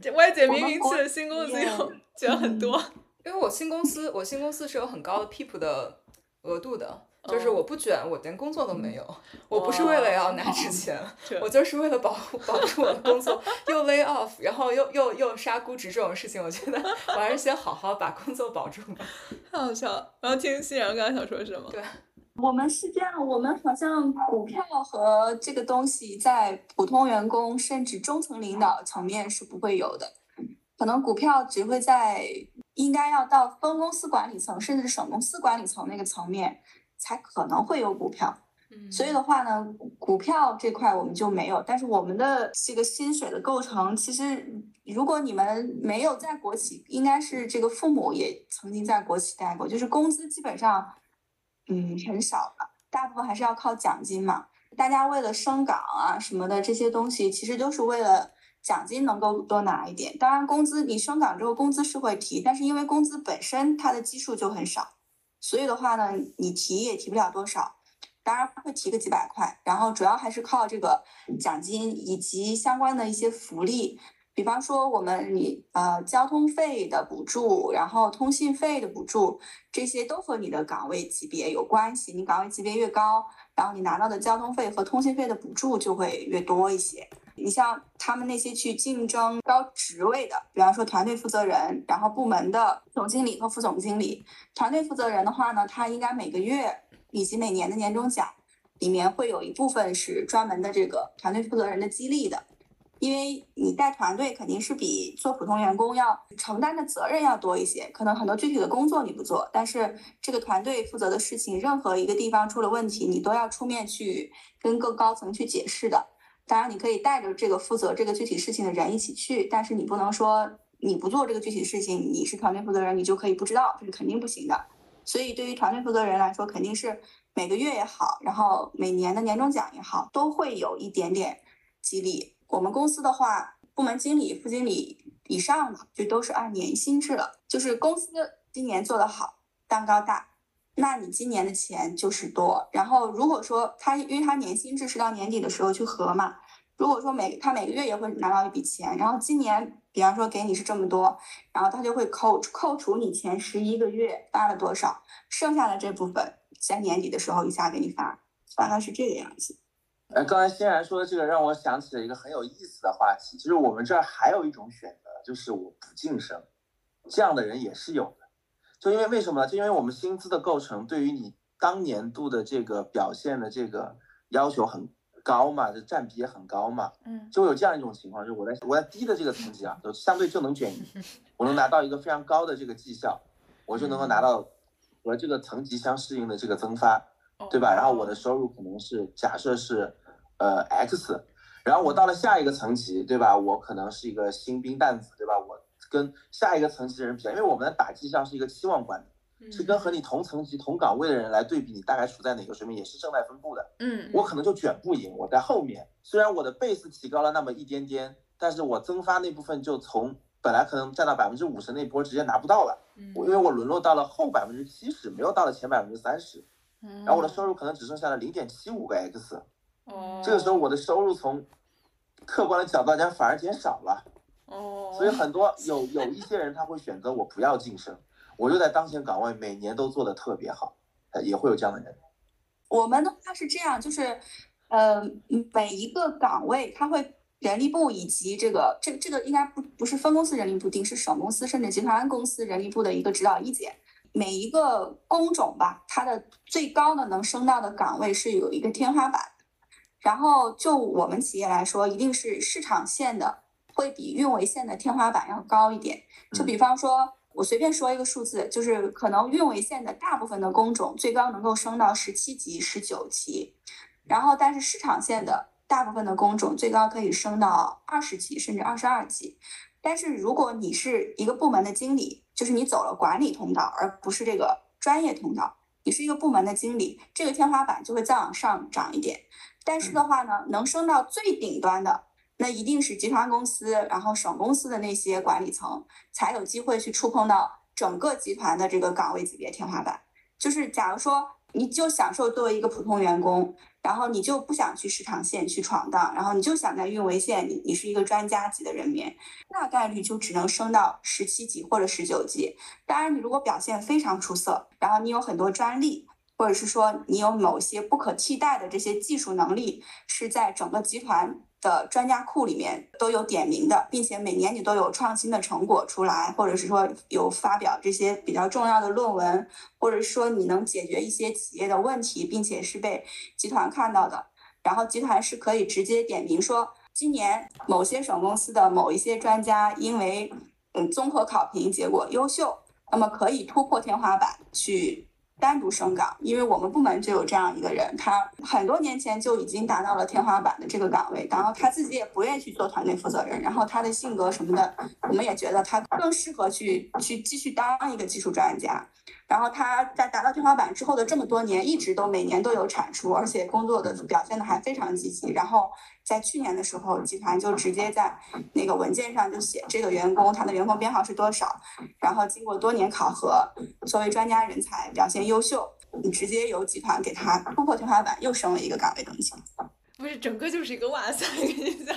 S2: 这歪姐明明去了新公司
S3: 业
S2: 又卷很多。
S1: 因为我新公司，我新公司是有很高的 PEEP 的额度的，就是
S2: 哦
S1: 我不卷，我连工作都没有。我不是为了要拿纸钱，
S2: 这
S1: 我就是为了保护保住我的工作，又 lay off，然后又又又杀估值这种事情，我觉得我还是先好好把工作保住吧。
S2: 太好笑了。然后听欣然刚才想说什么？
S1: 对
S3: 我们是这样，我们好像股票和这个东西在普通员工甚至中层领导层面是不会有的，可能股票只会在应该要到分公司管理层甚至省公司管理层那个层面才可能会有股票。
S1: 嗯
S3: 所以的话呢，股股票这块我们就没有，但是我们的这个薪水的构成，其实如果你们没有在国企，应该是这个父母也曾经在国企待过，就是工资基本上，嗯，很少了，大部分还是要靠奖金嘛。大家为了升岗啊什么的这些东西，其实都是为了奖金能够多拿一点。当然，工资你升岗之后工资是会提，但是因为工资本身它的基数就很少，所以的话呢，你提也提不了多少。当然会提个几百块，然后主要还是靠这个奖金以及相关的一些福利，比方说我们你呃交通费的补助，然后通信费的补助，这些都和你的岗位级别有关系。你岗位级别越高，然后你拿到的交通费和通信费的补助就会越多一些。你像他们那些去竞争高职位的，比方说团队负责人，然后部门的总经理和副总经理，团队负责人的话呢，他应该每个月以及每年的年终奖里面会有一部分是专门的这个团队负责人的激励的，因为你带团队肯定是比做普通员工要承担的责任要多一些，可能很多具体的工作你不做，但是这个团队负责的事情，任何一个地方出了问题，你都要出面去跟更高层去解释的。当然，你可以带着这个负责这个具体事情的人一起去，但是你不能说你不做这个具体事情，你是团队负责人，你就可以不知道，这是肯定不行的。所以，对于团队负责人来说，肯定是每个月也好，然后每年的年终奖也好，都会有一点点激励。我们公司的话，部门经理、副经理以上的就都是按年薪制了，就是公司今年做得好，蛋糕大，那你今年的钱就是多。然后如果说他，因为他年薪制是到年底的时候去核嘛，如果说每他每个月也会拿到一笔钱，然后今年比方说给你是这么多，然后他就会扣扣除你前十一个月发了多少，剩下的这部分在年底的时候一下给你发，大概是这个样子。
S4: 呃，刚才欣然说的这个让我想起了一个很有意思的话题，就是我们这儿还有一种选择，就是我不晋升，这样的人也是有的。就因为为什么呢？就因为我们薪资的构成对于你当年度的这个表现的这个要求很高嘛，就占比也很高嘛，
S2: 嗯，
S4: 就会有这样一种情况，就是我在我在低的这个层级啊，就相对就能卷你，我能拿到一个非常高的这个绩效，我就能够拿到和这个层级相适应的这个增发，对吧？然后我的收入可能是假设是呃 X，然后我到了下一个层级，对吧？我可能是一个新兵蛋子，对吧？我跟下一个层级的人比较，因为我们的打绩效是一个期望管理，是跟和你同层级同岗位的人来对比，你大概处在哪个水平，也是正态分布的。
S2: 嗯，
S4: 我可能就卷不赢，我在后面，虽然我的 base 提高了那么一点点，但是我增发那部分就从本来可能占到百分之五十那波直接拿不到了，
S1: 嗯
S4: 我因为我沦落到了后百分之七十，没有到了前百分之三十，
S2: 然
S4: 然后我的收入可能只剩下了零点七五个 x，
S2: 哦，
S4: 这个时候我的收入从客观的角度来讲反而减少了，
S2: 哦，
S4: 所以很多有有一些人他会选择我不要晋升，我就在当前岗位每年都做得特别好，呃也会有这样的人。
S3: 我们的话是这样，就是，呃，每一个岗位它会人力部以及这个这这个应该不不是分公司人力部定，是省公司甚至集团公司人力部的一个指导意见。每一个工种吧，它的最高的能升到的岗位是有一个天花板。然后就我们企业来说，一定是市场线的会比运维线的天花板要高一点。就比方说，我随便说一个数字，就是可能运维线的大部分的工种最高能够升到十七级、十九级，然后但是市场线的大部分的工种最高可以升到二十级甚至二十二级。但是如果你是一个部门的经理，就是你走了管理通道，而不是这个专业通道，你是一个部门的经理，这个天花板就会再往上涨一点。但是的话呢，能升到最顶端的，那一定是集团公司，然后省公司的那些管理层才有机会去触碰到整个集团的这个岗位级别天花板。就是假如说你就享受作为一个普通员工。然后你就不想去市场线去闯荡，然后你就想在运维线，你你是一个专家级的人员，大概率就只能升到十七级或者十九级。当然，你如果表现非常出色，然后你有很多专利，或者是说你有某些不可替代的这些技术能力，是在整个集团。的专家库里面都有点名的，并且每年你都有创新的成果出来，或者是说有发表这些比较重要的论文，或者说你能解决一些企业的问题，并且是被集团看到的，然后集团是可以直接点名说，今年某些省公司的某一些专家因为嗯综合考评结果优秀，那么可以突破天花板去。单独升岗，因为我们部门就有这样一个人，他很多年前就已经达到了天花板的这个岗位，然后他自己也不愿意去做团队负责人，然后他的性格什么的，我们也觉得他更适合去去继续当一个技术专家。然后他在达到天花板之后的这么多年，一直都每年都有产出，而且工作的表现的还非常积极。然后在去年的时候，集团就直接在那个文件上就写这个员工他的员工编号是多少，然后经过多年考核，作为专家人才表现优秀，你直接由集团给他突破天花板，又升了一个岗位等级。
S2: 不是整个就是一个哇塞，跟 你讲，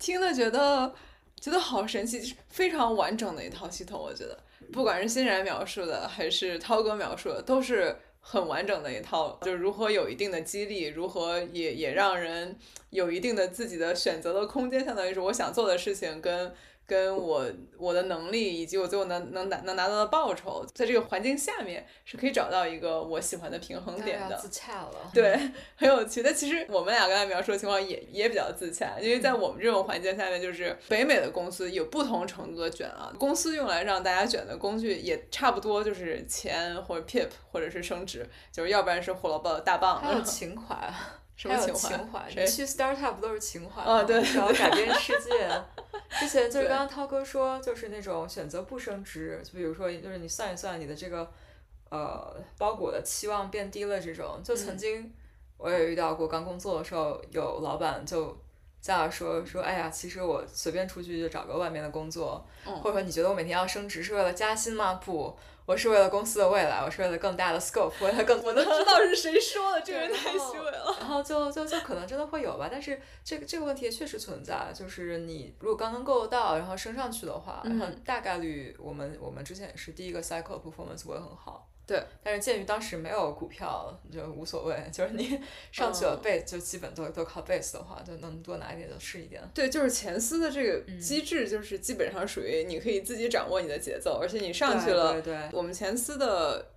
S2: 听了觉得觉得好神奇，非常完整的一套系统，我觉得。不管是欣然描述的，还是涛哥描述的，都是很完整的一套，就是如何有一定的激励，如何也也让人有一定的自己的选择的空间，相当于是我想做的事情跟。跟我我的能力以及我最后能能拿能拿到的报酬，在这个环境下面是可以找到一个我喜欢的平衡点的。
S1: 自洽了，
S2: 对，很有趣。但其实我们俩刚才描述的情况也也比较自洽，因为在我们这种环境下面，就是北美的公司有不同程度的卷啊。公司用来让大家卷的工具也差不多，就是钱或者 PIP 或者是升职，就是要不然是胡萝卜大棒，
S1: 还有情怀。
S2: 什么
S1: 情怀，你去 startup 不都是情怀
S2: 吗？对，
S1: 想要改变世界。之前就是刚刚涛哥说，就是那种选择不升职，就比如说，就是你算一算你的这个呃包裹的期望变低了这种。就曾经我也遇到过，刚工作的时候，有老板就在那说说，哎呀，其实我随便出去就找个外面的工作，或者说你觉得我每天要升职是为了加薪吗？不。我是为了公司的未来，我是为了更大的 scope，为了更
S2: 我都知道是谁说的，这个人太虚伪了。
S1: 然后就就就可能真的会有吧，但是这个这个问题也确实存在，就是你如果刚刚够得到，然后升上去的话，然后大概率我们我们之前也是第一个 cycle performance 会很好。
S2: 对，
S1: 但是鉴于当时没有股票，就无所谓。就是你 上去了 base，就基本都都靠 base 的话，就能多拿一点就是一点。
S2: 对，就是前司的这个机制，就是基本上属于你可以自己掌握你的节奏，而且你上去了，
S1: 对
S2: 我们前司的。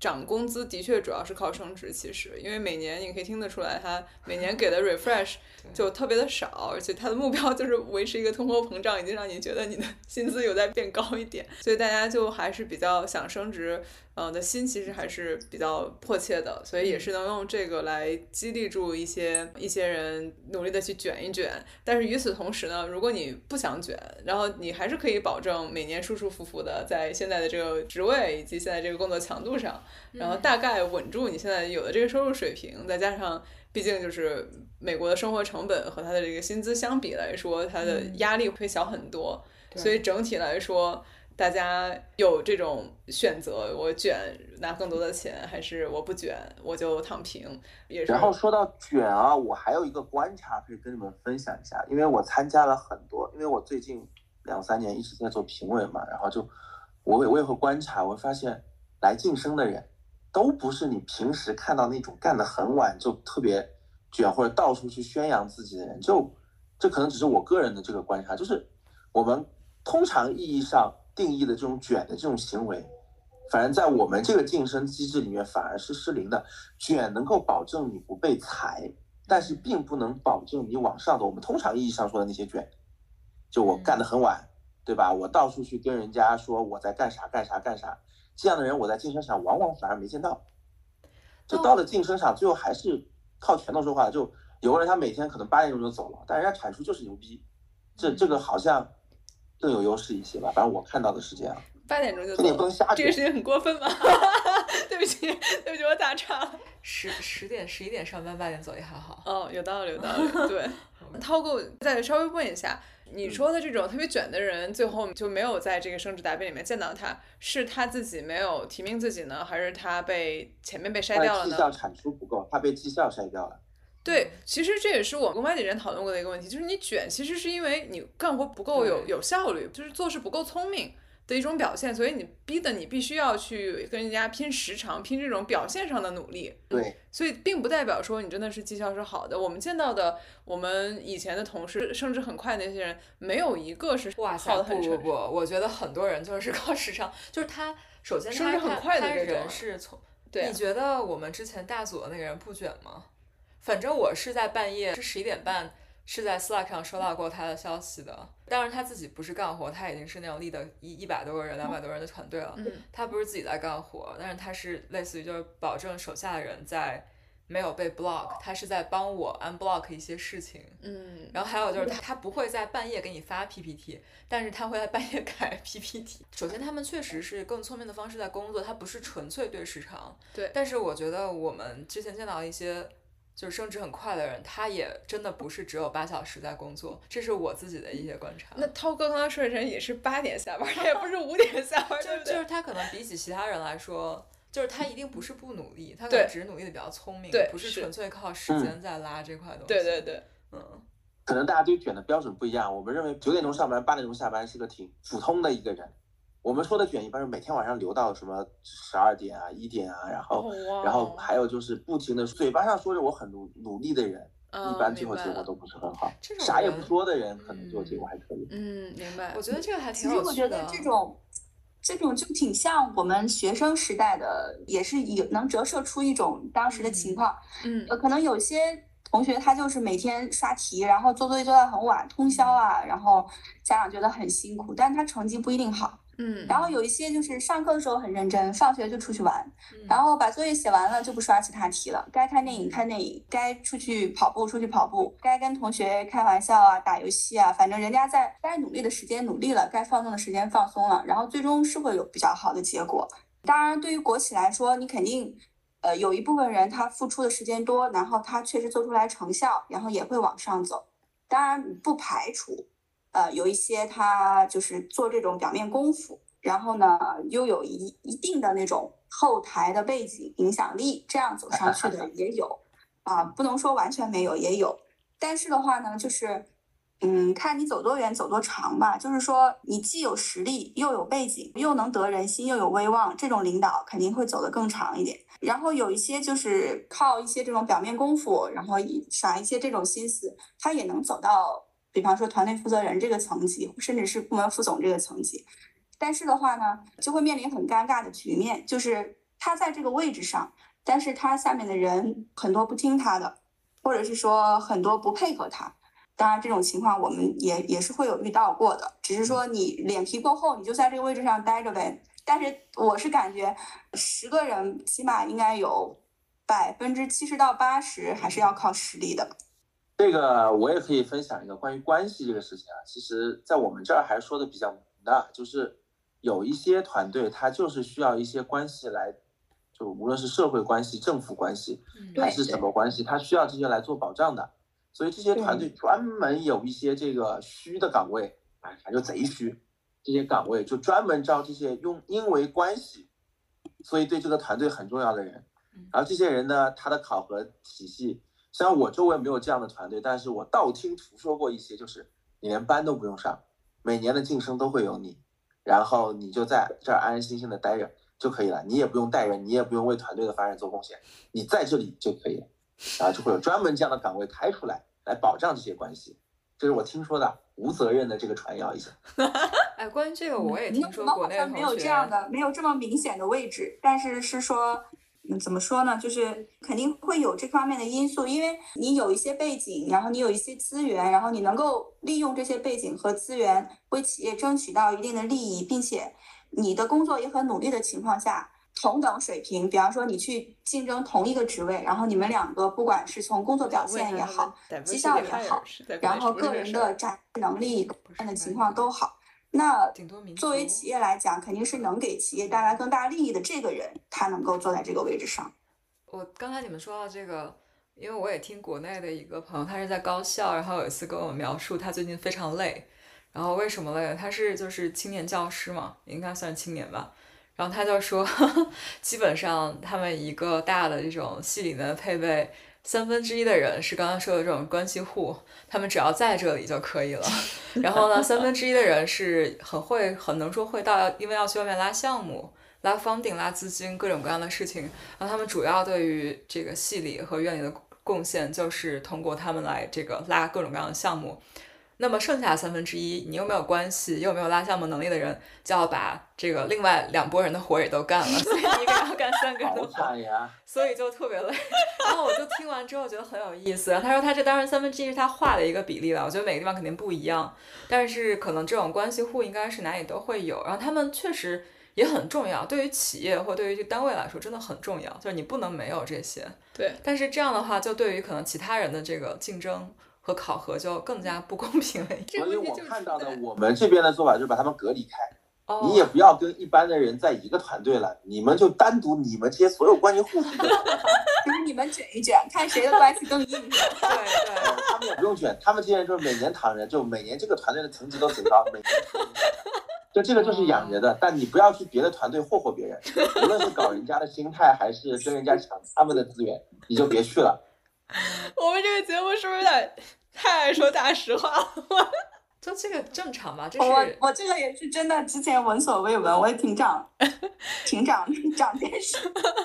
S2: 涨工资的确主要是靠升职，其实因为每年你可以听得出来，他每年给的 refresh 就特别的少，而且他的目标就是维持一个通货膨胀，已经让你觉得你的薪资有在变高一点，所以大家就还是比较想升职，呃的心其实还是比较迫切的，所以也是能用这个来激励住一些一些人努力的去卷一卷。但是与此同时呢，如果你不想卷，然后你还是可以保证每年舒舒服服的在现在的这个职位以及现在这个工作强度上。然后大概稳住你现在有的这个收入水平，再加上毕竟就是美国的生活成本和他的这个薪资相比来说，他的压力会小很多。所以整体来说，大家有这种选择：我卷拿更多的钱，还是我不卷我就躺平。也是。
S4: 然后说到卷啊，我还有一个观察可以跟你们分享一下，因为我参加了很多，因为我最近两三年一直在做评委嘛，然后就我也我也会观察，我会发现。来晋升的人，都不是你平时看到那种干得很晚就特别卷或者到处去宣扬自己的人。就这可能只是我个人的这个观察，就是我们通常意义上定义的这种卷的这种行为，反正在我们这个晋升机制里面反而是失灵的。卷能够保证你不被裁，但是并不能保证你往上的。我们通常意义上说的那些卷，就我干得很晚，对吧？我到处去跟人家说我在干啥干啥干啥，这样的人我在晋升场往往反而没见到。就到了晋升场，最后还是靠拳头说话。就有个人他每天可能八点钟就走了，但人家产出就是牛逼，这这个好像更有优势一些吧。反正我看到的是这样。
S2: 八点钟就
S4: 这你不能瞎
S2: 这个时间很过分吗？对不起，对不起，我打岔了。
S1: 十十点十一点上班，八点走也还好。
S2: 哦，有道理，有道理。对，涛哥，再稍微问一下，你说的这种特别卷的人，最后就没有在这个升职答辩里面见到他，是他自己没有提名自己呢，还是他被前面被筛掉了呢？
S4: 绩效产出不够，他被绩效筛掉了。
S2: 对，其实这也是我跟外地人讨论过的一个问题，就是你卷，其实是因为你干活不够有有效率，就是做事不够聪明。的一种表现，所以你逼的你必须要去跟人家拼时长，拼这种表现上的努力。
S4: 对，
S2: 所以并不代表说你真的是绩效是好的。我们见到的，我们以前的同事升职很快那些人，没有一个是
S1: 哇塞，不不不，我觉得很多人就是靠时长，就是他首先
S2: 升职很快的
S1: 人是从。对，你觉得我们之前大组的那个人不卷吗？反正我是在半夜是十一点半。是在 Slack 上收到过他的消息的，当然他自己不是干活，他已经是那种立的一一百多个人、两百多人的团队了。
S2: 嗯，
S1: 他不是自己在干活，但是他是类似于就是保证手下的人在没有被 block，他是在帮我 unblock 一些事情。
S2: 嗯，
S1: 然后还有就是他他不会在半夜给你发 PPT，但是他会在半夜改 PPT。首先他们确实是更聪明的方式在工作，他不是纯粹对市场。
S2: 对，
S1: 但是我觉得我们之前见到一些。就是升职很快的人，他也真的不是只有八小时在工作，这是我自己的一些观察。
S2: 那涛哥刚刚说的人也是八点下班，他也不是五点下班，
S1: 就就是他可能比起其他人来说，就是他一定不是不努力，他可能只是努力的比较聪明，不是纯粹靠时间在拉这块东西。
S2: 对对对，
S1: 嗯，
S4: 可能大家对卷的标准不一样，我们认为九点钟上班，八点钟下班是个挺普通的一个人。我们说的卷一般是每天晚上留到什么十二点啊、一点啊，然后，然后还有就是不停的嘴巴上说着我很努努力的人，一般最后结果都不是很好。啥也不说的人，可能最后结果还可以。
S2: 嗯，明白。
S1: 我觉得这个还挺
S3: 有趣的。其实我觉得这种，这种就挺像我们学生时代的，也是有能折射出一种当时的情况。
S2: 嗯，
S3: 呃，可能有些同学他就是每天刷题，然后做作业做到很晚，通宵啊，然后家长觉得很辛苦，但他成绩不一定好。
S2: 嗯，
S3: 然后有一些就是上课的时候很认真，放学就出去玩，然后把作业写完了就不刷其他题了，该看电影看电影，该出去跑步出去跑步，该跟同学开玩笑啊打游戏啊，反正人家在该努力的时间努力了，该放松的时间放松了，然后最终是会有比较好的结果。当然，对于国企来说，你肯定，呃，有一部分人他付出的时间多，然后他确实做出来成效，然后也会往上走。当然不排除。呃，有一些他就是做这种表面功夫，然后呢，又有一一定的那种后台的背景影响力，这样走上去的 也有，啊，不能说完全没有，也有。但是的话呢，就是，嗯，看你走多远，走多长吧。就是说，你既有实力，又有背景，又能得人心，又有威望，这种领导肯定会走得更长一点。然后有一些就是靠一些这种表面功夫，然后耍一些这种心思，他也能走到。比方说团队负责人这个层级，甚至是部门副总这个层级，但是的话呢，就会面临很尴尬的局面，就是他在这个位置上，但是他下面的人很多不听他的，或者是说很多不配合他。当然这种情况我们也也是会有遇到过的，只是说你脸皮够厚，你就在这个位置上待着呗。但是我是感觉十个人起码应该有百分之七十到八十还是要靠实力的。
S4: 这个我也可以分享一个关于关系这个事情啊，其实，在我们这儿还说的比较明的，就是有一些团队，他就是需要一些关系来，就无论是社会关系、政府关系，还是什么关系，他需要这些来做保障的。所以这些团队专门有一些这个虚的岗位，哎，反正贼虚，这些岗位就专门招这些用因为关系，所以对这个团队很重要的人。然后这些人呢，他的考核体系。虽然我周围没有这样的团队，但是我道听途说过一些，就是你连班都不用上，每年的晋升都会有你，然后你就在这儿安安心心的待着就可以了，你也不用带人，你也不用为团队的发展做贡献，你在这里就可以了，然后就会有专门这样的岗位开出来，来保障这些关系。这是我听说的，无责任的这个传谣一下。
S1: 哎，关于这个我也听说过，
S3: 没有这样的，没有这么明显的位置，但是是说。嗯，怎么说呢？就是肯定会有这方面的因素，因为你有一些背景，然后你有一些资源，然后你能够利用这些背景和资源为企业争取到一定的利益，并且你的工作也很努力的情况下，同等水平，比方说你去竞争同一个职位，然后你们两个不管是从工作表现也好，绩效也好，然后个人的展示能力的情况都好。那作为企业来讲，肯定是能给企业带来更大利益的这个人，他能够坐在这个位置上。
S1: 我刚才你们说到这个，因为我也听国内的一个朋友，他是在高校，然后有一次跟我描述他最近非常累，然后为什么累？他是就是青年教师嘛，应该算青年吧。然后他就说，基本上他们一个大的这种系里面的配备。三分之一的人是刚刚说的这种关系户，他们只要在这里就可以了。然后呢，三分之一的人是很会、很能说会道，因为要去外面拉项目、拉方顶、拉资金，各种各样的事情。然后他们主要对于这个系里和院里的贡献，就是通过他们来这个拉各种各样的项目。那么剩下三分之一，你又没有关系，又没有拉项目能力的人，就要把这个另外两拨人的活也都干了，所以一个人要干三个人的活，所以就特别累。然后我就听完之后觉得很有意思。他说他这当然三分之一是他画的一个比例了，我觉得每个地方肯定不一样，但是可能这种关系户应该是哪里都会有。然后他们确实也很重要，对于企业或对于这单位来说真的很重要，就是你不能没有这些。
S2: 对，
S1: 但是这样的话，就对于可能其他人的这个竞争。和考核就更加不公平了。
S4: 所以我看到的我们这边的做法就是把他们隔离开，你也不要跟一般的人在一个团队了，你们就单独你们这些所有关系户，
S3: 就是你们卷一卷，看谁的关系更硬。对
S1: 对，
S4: 他们也不用卷，他们这些人就是每年躺着，就每年这个团队的层级都很高，每年 就这个就是养人的。但你不要去别的团队霍霍别人，无论是搞人家的心态，还是跟人家抢他们的资源，你就别去了。
S2: 我们这个节目是不是有点？太爱说大实话了，
S1: 就这个正常吧。这是
S3: 我我这个也是真的，之前闻所未闻，我也挺长，挺长长见识。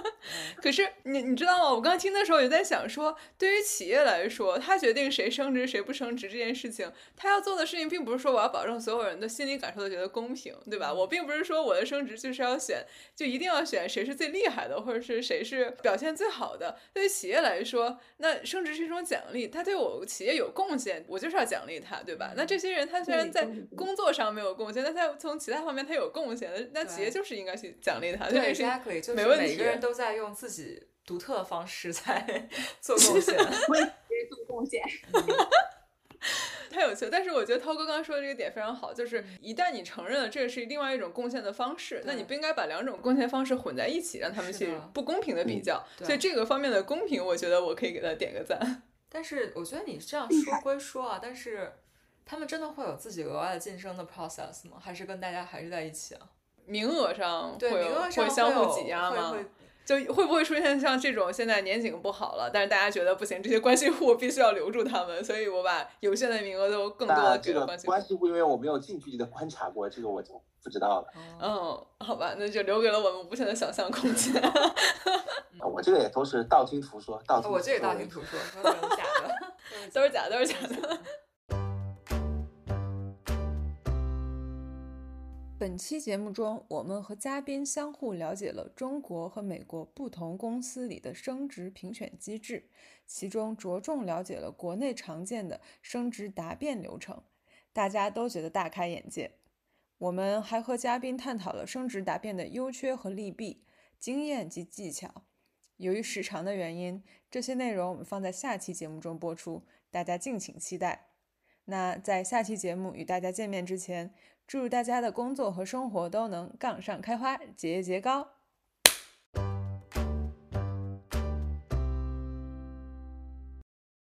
S2: 可是你你知道吗？我刚听的时候也在想说，对于企业来说，他决定谁升职谁不升职这件事情，他要做的事情并不是说我要保证所有人的心理感受都觉得公平，对吧？我并不是说我的升职就是要选，就一定要选谁是最厉害的，或者是谁是表现最好的。对于企业来说，那升职是一种奖励，他对我企业有贡献，我就是要奖励他，对吧？那这些人他虽然在工作上没有贡献，但他从其他方面他有贡献，的那企业就是应该去奖励他，
S1: 对，exactly，就是每个人都在用自己独特的方式在 做贡献，
S3: 为企业做贡献，
S2: 太有趣了。但是我觉得涛哥刚刚说的这个点非常好，就是一旦你承认了这个是另外一种贡献的方式，那你不应该把两种贡献方式混在一起，让他们去不公平的比较。所以这个方面的公平，我觉得我可以给他点个赞。
S1: 但是我觉得你这样说归说啊，但是他们真的会有自己额外的晋升的 process 吗？还是跟大家还是在一起啊？
S2: 名额上
S1: 对名额上
S2: 会相互挤压吗？就会不会出现像这种现在年景不好了，但是大家觉得不行，这些关系户必须要留住他们，所以我把有限的名额都更多的给了关系户。
S4: 关系户因为我没有近距离的观察过，这个我就不知道了。
S2: 嗯，好吧，那就留给了我们无限的想象空间。
S4: 我这个也都是道听途说，道听
S1: 我这也道听途说，都是假的，
S2: 都是假的，都是假的。本期节目中，我们和嘉宾相互了解了中国和美国不同公司里的升职评选机制，其中着重了解了国内常见的升职答辩流程，大家都觉得大开眼界。我们还和嘉宾探讨了升职答辩的优缺和利弊、经验及技巧。由于时长的原因，这些内容我们放在下期节目中播出，大家敬请期待。那在下期节目与大家见面之前，祝大家的工作和生活都能杠上开花，节节高。